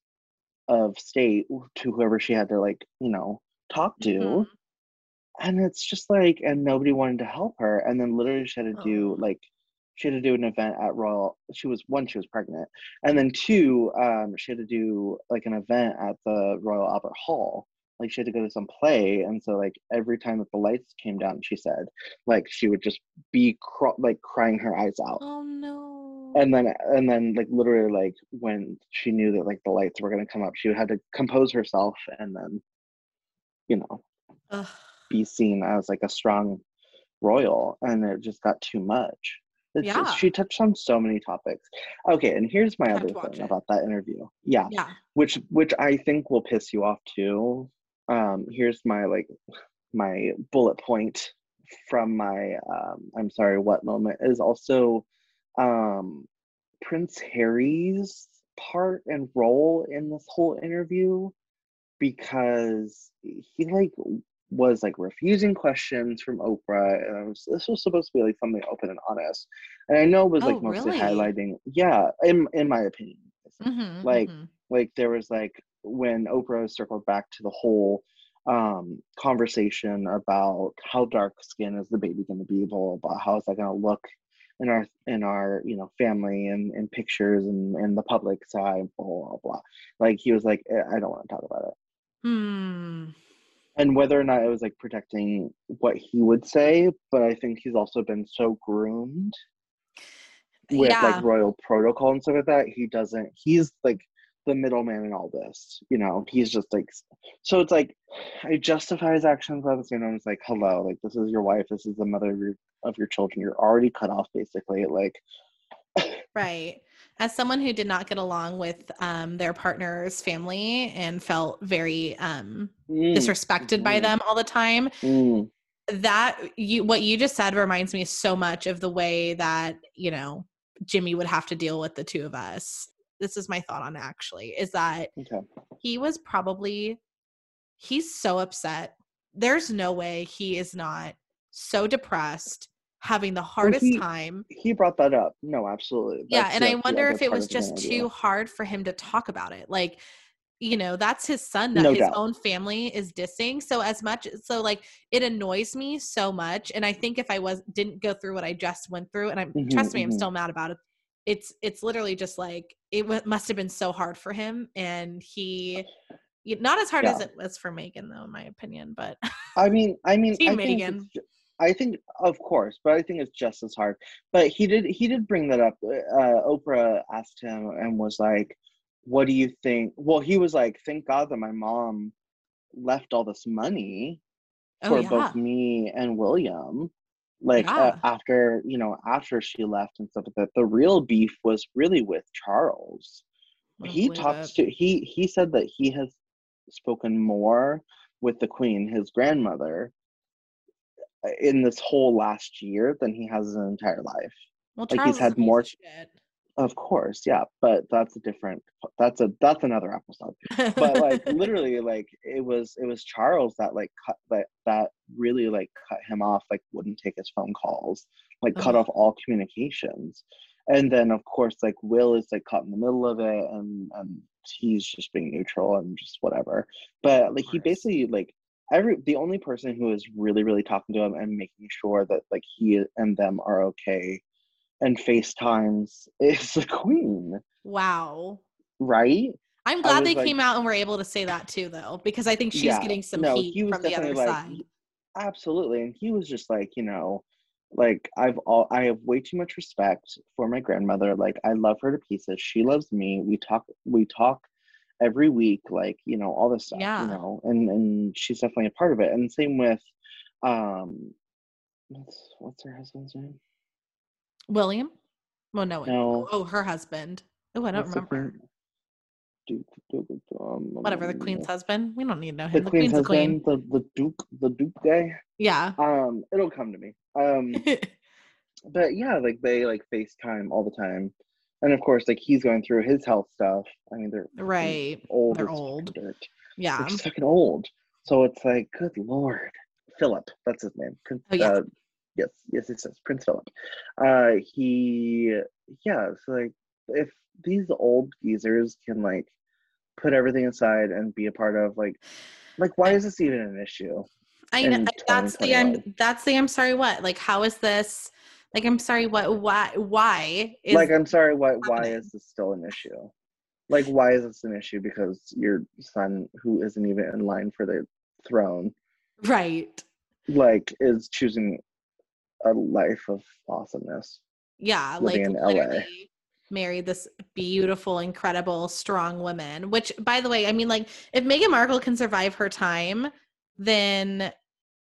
of state to whoever she had to like you know talk to. Mm-hmm and it's just like and nobody wanted to help her and then literally she had to do oh. like she had to do an event at royal she was one she was pregnant and then two um she had to do like an event at the royal albert hall like she had to go to some play and so like every time that the lights came down she said like she would just be cr- like crying her eyes out. Oh no. And then and then like literally like when she knew that like the lights were going to come up she had to compose herself and then you know. Ugh be seen as like a strong royal and it just got too much. It's, yeah. she touched on so many topics. Okay and here's my other thing about that interview. Yeah yeah. which which i think will piss you off too. Um here's my like my bullet point from my um i'm sorry what moment is also um prince harry's part and role in this whole interview because he like was like refusing questions from Oprah, and was, this was supposed to be like something open and honest. And I know it was like oh, mostly really? highlighting, yeah, in in my opinion, mm-hmm, like mm-hmm. like there was like when Oprah circled back to the whole um conversation about how dark skin is the baby going to be, blah, blah blah, how is that going to look in our in our you know family and in pictures and in the public side, blah blah blah. Like he was like, eh, I don't want to talk about it. Hmm and whether or not it was like protecting what he would say but i think he's also been so groomed with yeah. like royal protocol and stuff like that he doesn't he's like the middleman in all this you know he's just like so it's like i justify his actions at the same time it's like hello like this is your wife this is the mother of your of your children you're already cut off basically like right as someone who did not get along with um, their partner's family and felt very um, mm. disrespected mm. by them all the time mm. that you what you just said reminds me so much of the way that you know jimmy would have to deal with the two of us this is my thought on actually is that okay. he was probably he's so upset there's no way he is not so depressed having the hardest well, he, time. He brought that up. No, absolutely. That's yeah, and I wonder if it was just too hard for him to talk about it. Like, you know, that's his son that no his doubt. own family is dissing. So as much so like it annoys me so much. And I think if I was didn't go through what I just went through, and I'm mm-hmm, trust me, mm-hmm. I'm still mad about it. It's it's literally just like it w- must have been so hard for him, and he not as hard yeah. as it was for Meghan though, in my opinion. But I mean, I mean, I Meghan. I think, of course, but I think it's just as hard. But he did he did bring that up. Uh, Oprah asked him and was like, "What do you think?" Well, he was like, "Thank God that my mom left all this money oh, for yeah. both me and William." Like yeah. uh, after you know after she left and stuff like that. The real beef was really with Charles. he talks to he he said that he has spoken more with the Queen, his grandmother, in this whole last year than he has his entire life. Well, like he's had more. Of course, yeah, but that's a different. That's a that's another episode. but like literally, like it was it was Charles that like cut that that really like cut him off. Like wouldn't take his phone calls. Like oh. cut off all communications. And then of course like Will is like caught in the middle of it, and and he's just being neutral and just whatever. But like he basically like every the only person who is really really talking to him and making sure that like he and them are okay and FaceTimes is the queen. Wow. Right? I'm glad they like, came out and were able to say that too though, because I think she's yeah, getting some no, heat from the other like, side. absolutely. And he was just like, you know, like I've all I have way too much respect for my grandmother. Like I love her to pieces. She loves me. We talk we talk every week, like, you know, all this stuff, Yeah. you know, and and she's definitely a part of it. And same with um what's what's her husband's name? William? Well, no. No. Oh, her husband. Oh, I don't What's remember. Duke, Duke, um, Whatever, the queen's husband. We don't need to know the him. The queen's queen's the queen. husband, the, the Duke, the Duke guy. Yeah. Um, it'll come to me. Um, but yeah, like they like FaceTime all the time, and of course, like he's going through his health stuff. I mean, they're right. old. They're old. dirt. Yeah. They're just fucking old. So it's like, good lord, Philip. That's his name. Prince. Oh, yeah. Uh, yes, yes, it says Prince Philip. Uh, he, yeah. So like, if these old geezers can like put everything aside and be a part of like, like, why is this even an issue? I know that's the I'm that's the I'm sorry what? Like how is this like I'm sorry what why why is like, I'm sorry. Why? Why is this still an issue? Like, why is this an issue? Because your son, who isn't even in line for the throne, right. like, is choosing a life of awesomeness. Yeah, like in LA. married this beautiful, incredible, strong woman. Which, by the way, I mean, like, if Meghan Markle can survive her time, then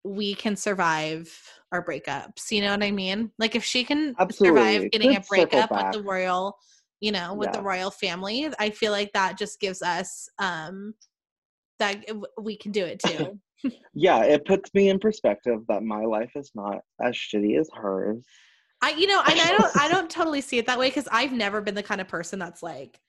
we can survive our breakups. You know what I mean? Like, if she can Absolutely. survive getting a Could circle breakup with the royal, you know, with the royal family, I feel like that just gives us um that we can do it too. yeah, it puts me in perspective that my life is not as shitty as hers. I you know, and I don't I don't totally see it that way because I've never been the kind of person that's like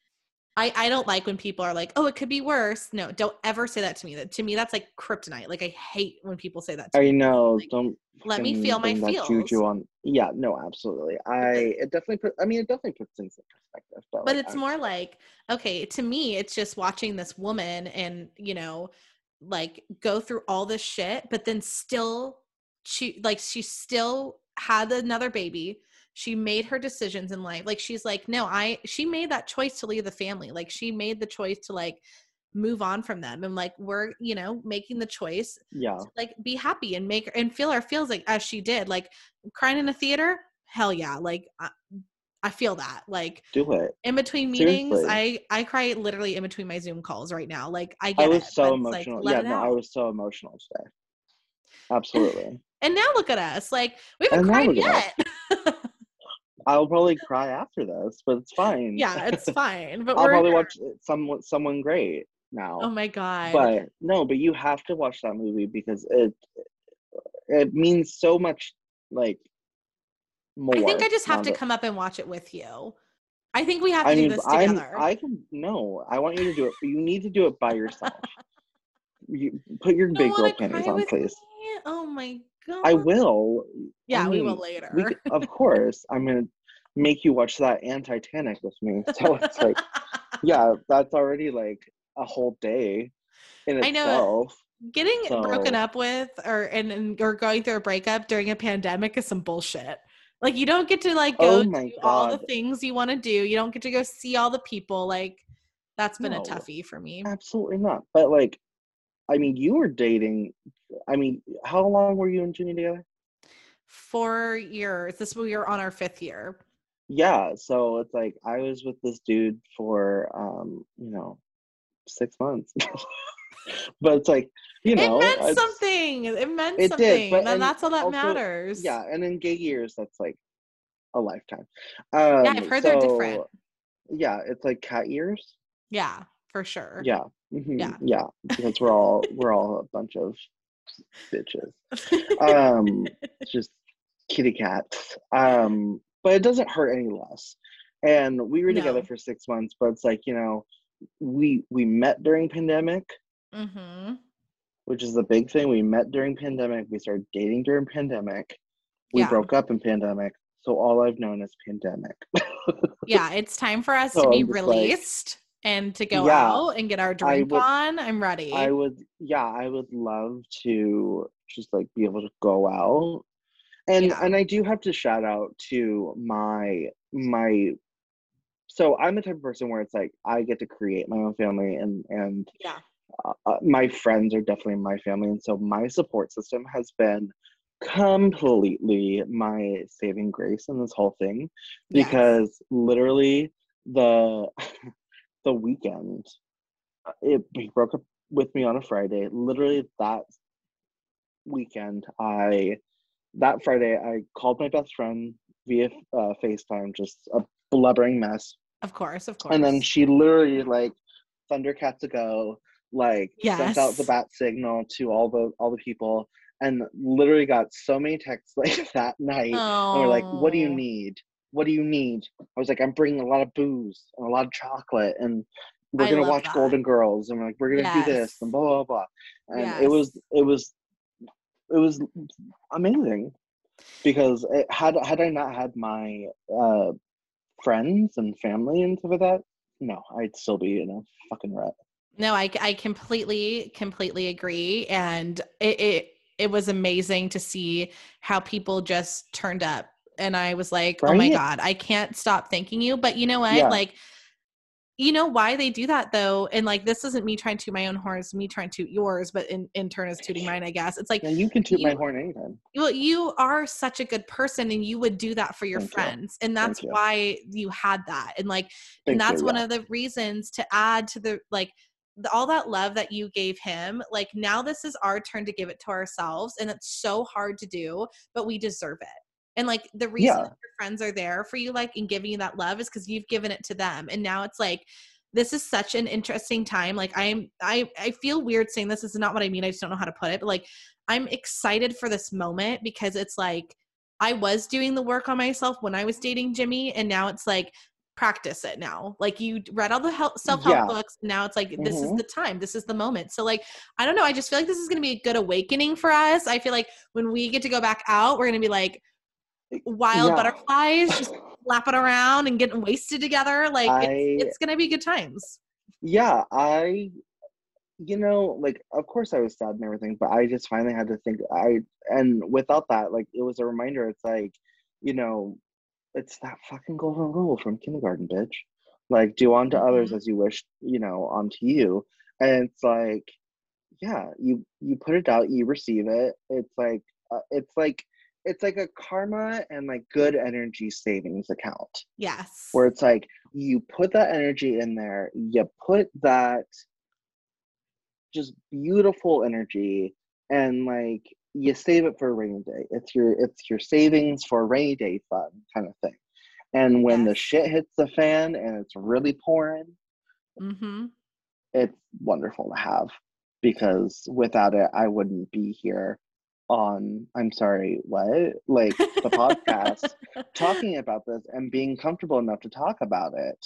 I, I don't like when people are like, oh, it could be worse. No, don't ever say that to me. That to me, that's like kryptonite. Like I hate when people say that to I me. know. Like, don't let me feel my feels. juju on. Yeah, no, absolutely. I it definitely put. I mean, it definitely puts things in perspective. But, but like, it's I- more like okay to me it's just watching this woman and you know like go through all this shit but then still she like she still had another baby she made her decisions in life. Like she's like no i she made that choice to leave the family. Like she made the choice to like move on from them and like we're you know making the choice Yeah, to like be happy and make and feel our feels like as she did. Like crying in a theater? Hell yeah. Like i, I feel that. Like do it. in between meetings Seriously. i i cry literally in between my zoom calls right now. Like i get I was it, so it's like, emotional. yeah, no, I was so emotional today. Absolutely. and now look at us. Like we haven't And cried yet I'll probably cry after this, but it's fine. yeah it's fine but I'll probably watch someone someone great now. oh my god. But no but you have to watch that movie because it it means so much like more i think i just have to come up and watch it with you. I think we have to i do mean this i'm together. I can no i want you to do it. But you need to do it by yourself. You put your big girl panties on please. me? oh my god. i will yeah I we will later. we of course i'm gonna make you watch that and titanic with me so it's like yeah that's already like a whole day in I know. itself getting broken up with or and, and or going through a breakup during a pandemic is some bullshit. Like you don't get to like go Oh do all the things you want to do. You don't get to go see all the people. Like that's been No. a toughie for me. Absolutely not. But like, I mean, you were dating. I mean, how long were you and Jimmy together? Four years. This we were on our fifth year. Yeah. So it's like I was with this dude for, um, you know, six months. but it's like, you know, it meant something. It meant It did, something. but- and and that's all that also- matters. Yeah, and in gay years, that's like a lifetime. Um, I've heard they're different. Yeah, it's like cat years. Yeah, for sure. Yeah. mhm, Yeah. Yeah, because we're all we're all a bunch of bitches. um just kitty cats um but it doesn't hurt any less and we were together for six months but it's like you know we we met during pandemic mm-hmm. which is the big thing we met during pandemic we started dating during pandemic we Yeah. broke up in pandemic so all i've known is pandemic Yeah, it's time for us to be I'm like- released and to go Yeah, out and get our drink would- on. I'm ready. i would yeah i would love to just like be able to go out and Yeah. and i do have to shout out to my my so i'm the type of person where it's like i get to create my own family and and Yeah. uh, uh, my friends are definitely my family, and so my support system has been completely my saving grace in this whole thing because yes. literally the the weekend uh, it he broke up with me on a Friday. Literally that weekend, I that Friday I called my best friend via uh, FaceTime, just a blubbering mess. Of course, of course. And then she literally like Thundercats to go, like yes. sent out the bat signal to all the all the people, and literally got so many texts like that night. Oh. And we're like, "What do you need? What do you need?" I was like, "I'm bringing a lot of booze and a lot of chocolate, and we're gonna watch that. Golden Girls, and we're like, we're gonna yes. do this, and blah blah blah." And yes. it was it was it was amazing because it, had had I not had my uh, friends and family and stuff like that, no, I'd still be in a fucking rut. No, I I completely completely agree, and it, it it was amazing to see how people just turned up, and I was like, right? oh my god, I can't stop thanking you. But you know what, yeah. like you know why they do that though and like this isn't me trying to toot my own horn it's me trying to toot yours but in, in turn is tooting mine i guess it's like yeah, you can toot you, my horn anytime well you are such a good person and you would do that for your Thank friends you. and that's Thank why you. you had that and like Thank and that's you, one yeah. of the reasons to add to the like the, all that love that you gave him like now this is our turn to give it to ourselves and it's so hard to do but we deserve it and like the reason yeah. your friends are there for you, like and giving you that love is because you've given it to them. And now it's like this is such an interesting time. Like I'm I I feel weird saying this. This is not what I mean. I just don't know how to put it. But like I'm excited for this moment because it's like I was doing the work on myself when I was dating Jimmy, and now it's like practice it now. Like you read all the help, self-help yeah. books. Now it's like, this mm-hmm. is the time. This is the moment. So like, I don't know. I just feel like this is going to be a good awakening for us. I feel like when we get to go back out, we're going to be like, wild yeah. butterflies just flapping around and getting wasted together. Like I, it's, it's gonna be good times. Yeah, I you know, like of course I was sad and everything, but I just finally had to think I and without that, like it was a reminder, it's like, you know, it's that fucking golden rule from kindergarten, bitch. Like do unto mm-hmm. others as you wish, you know, unto you. And it's like, yeah, you you put it out, you receive it. It's like uh, it's like it's like a karma and like good energy savings account. Yes. Where it's like you put that energy in there, you put that just beautiful energy and like you save it for a rainy day. It's your it's your savings for rainy day fund kind of thing. And when yes. the shit hits the fan and it's really pouring, mm-hmm. it's wonderful to have because without it, I wouldn't be here on I'm sorry, what? Like the podcast talking about this and being comfortable enough to talk about it.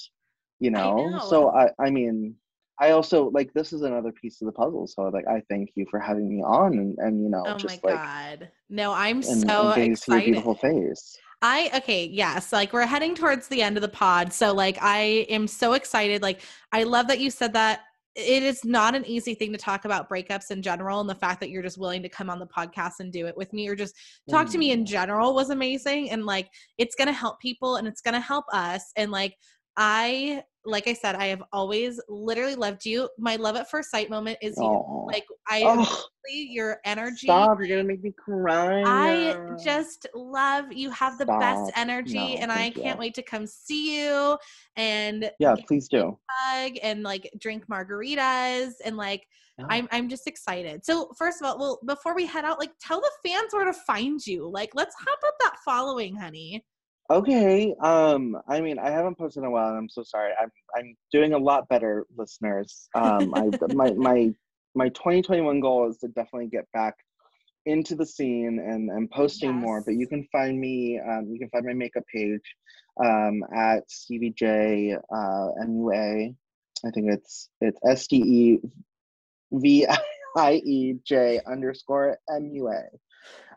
You know? know? So I I mean I also like this is another piece of the puzzle. So like I thank you for having me on and and you know oh just my like god. No, I'm and, so and excited. beautiful face. I okay, yes, like we're heading towards the end of the pod. So like I am so excited. Like I love that you said that it is not an easy thing to talk about breakups in general and the fact that you're just willing to come on the podcast and do it with me or just talk mm. to me in mm. general was amazing and like it's going to help people and it's going to help us and like I like I said, I have always literally loved you. My love at first sight moment is you. Like I oh, your energy. Stop, you're gonna make me cry. I just love you have the stop. best energy no, and I can't you. wait to come see you and Yeah, please do. Hug and like drink margaritas and like yeah. I'm I'm just excited. So first of all, well, before we head out, like tell the fans where to find you. Like let's hop up that following, honey. Okay. Um, I mean, I haven't posted in a while, and I'm so sorry. I'm I'm doing a lot better, listeners. Um, I my my my 2021 goal is to definitely get back into the scene and and posting yes. more. But you can find me. Um, you can find my makeup page um, at Stevie J uh, MUA. I think it's it's S T E V I E J underscore M U A.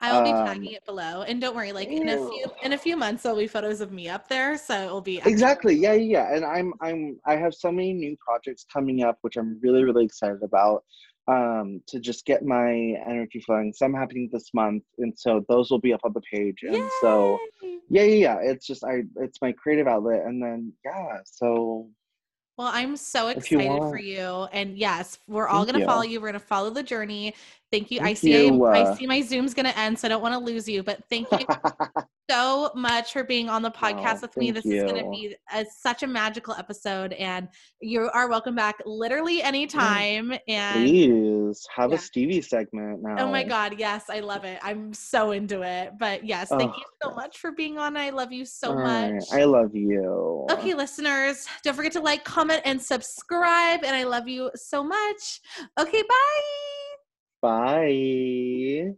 I will be um, tagging it below, and don't worry. Like in a few in a few months, there'll be photos of me up there, so it will be exactly. Yeah, yeah. And I'm I'm I have so many new projects coming up, which I'm really really excited about. Um, to just get my energy flowing. Some happening this month, and so those will be up on the page. And Yay! so, yeah, yeah, yeah. It's just I, it's my creative outlet, and then yeah. So Well, I'm so excited you for you. And yes, we're all going to follow you. We're going to follow the journey. Thank you. Thank I see you. I, I see my Zoom's going to end, so I don't want to lose you, but thank you so much for being on the podcast oh, with me. This you. is going to be a, such a magical episode, and you are welcome back literally anytime. And please have yeah. a Stevie segment now. Oh my God, yes, I love it. I'm so into it. But yes, thank oh, you so much for being on. I love you so much. I love you. Okay, listeners, don't forget to like, comment, and subscribe. And I love you so much. Okay, bye. Bye.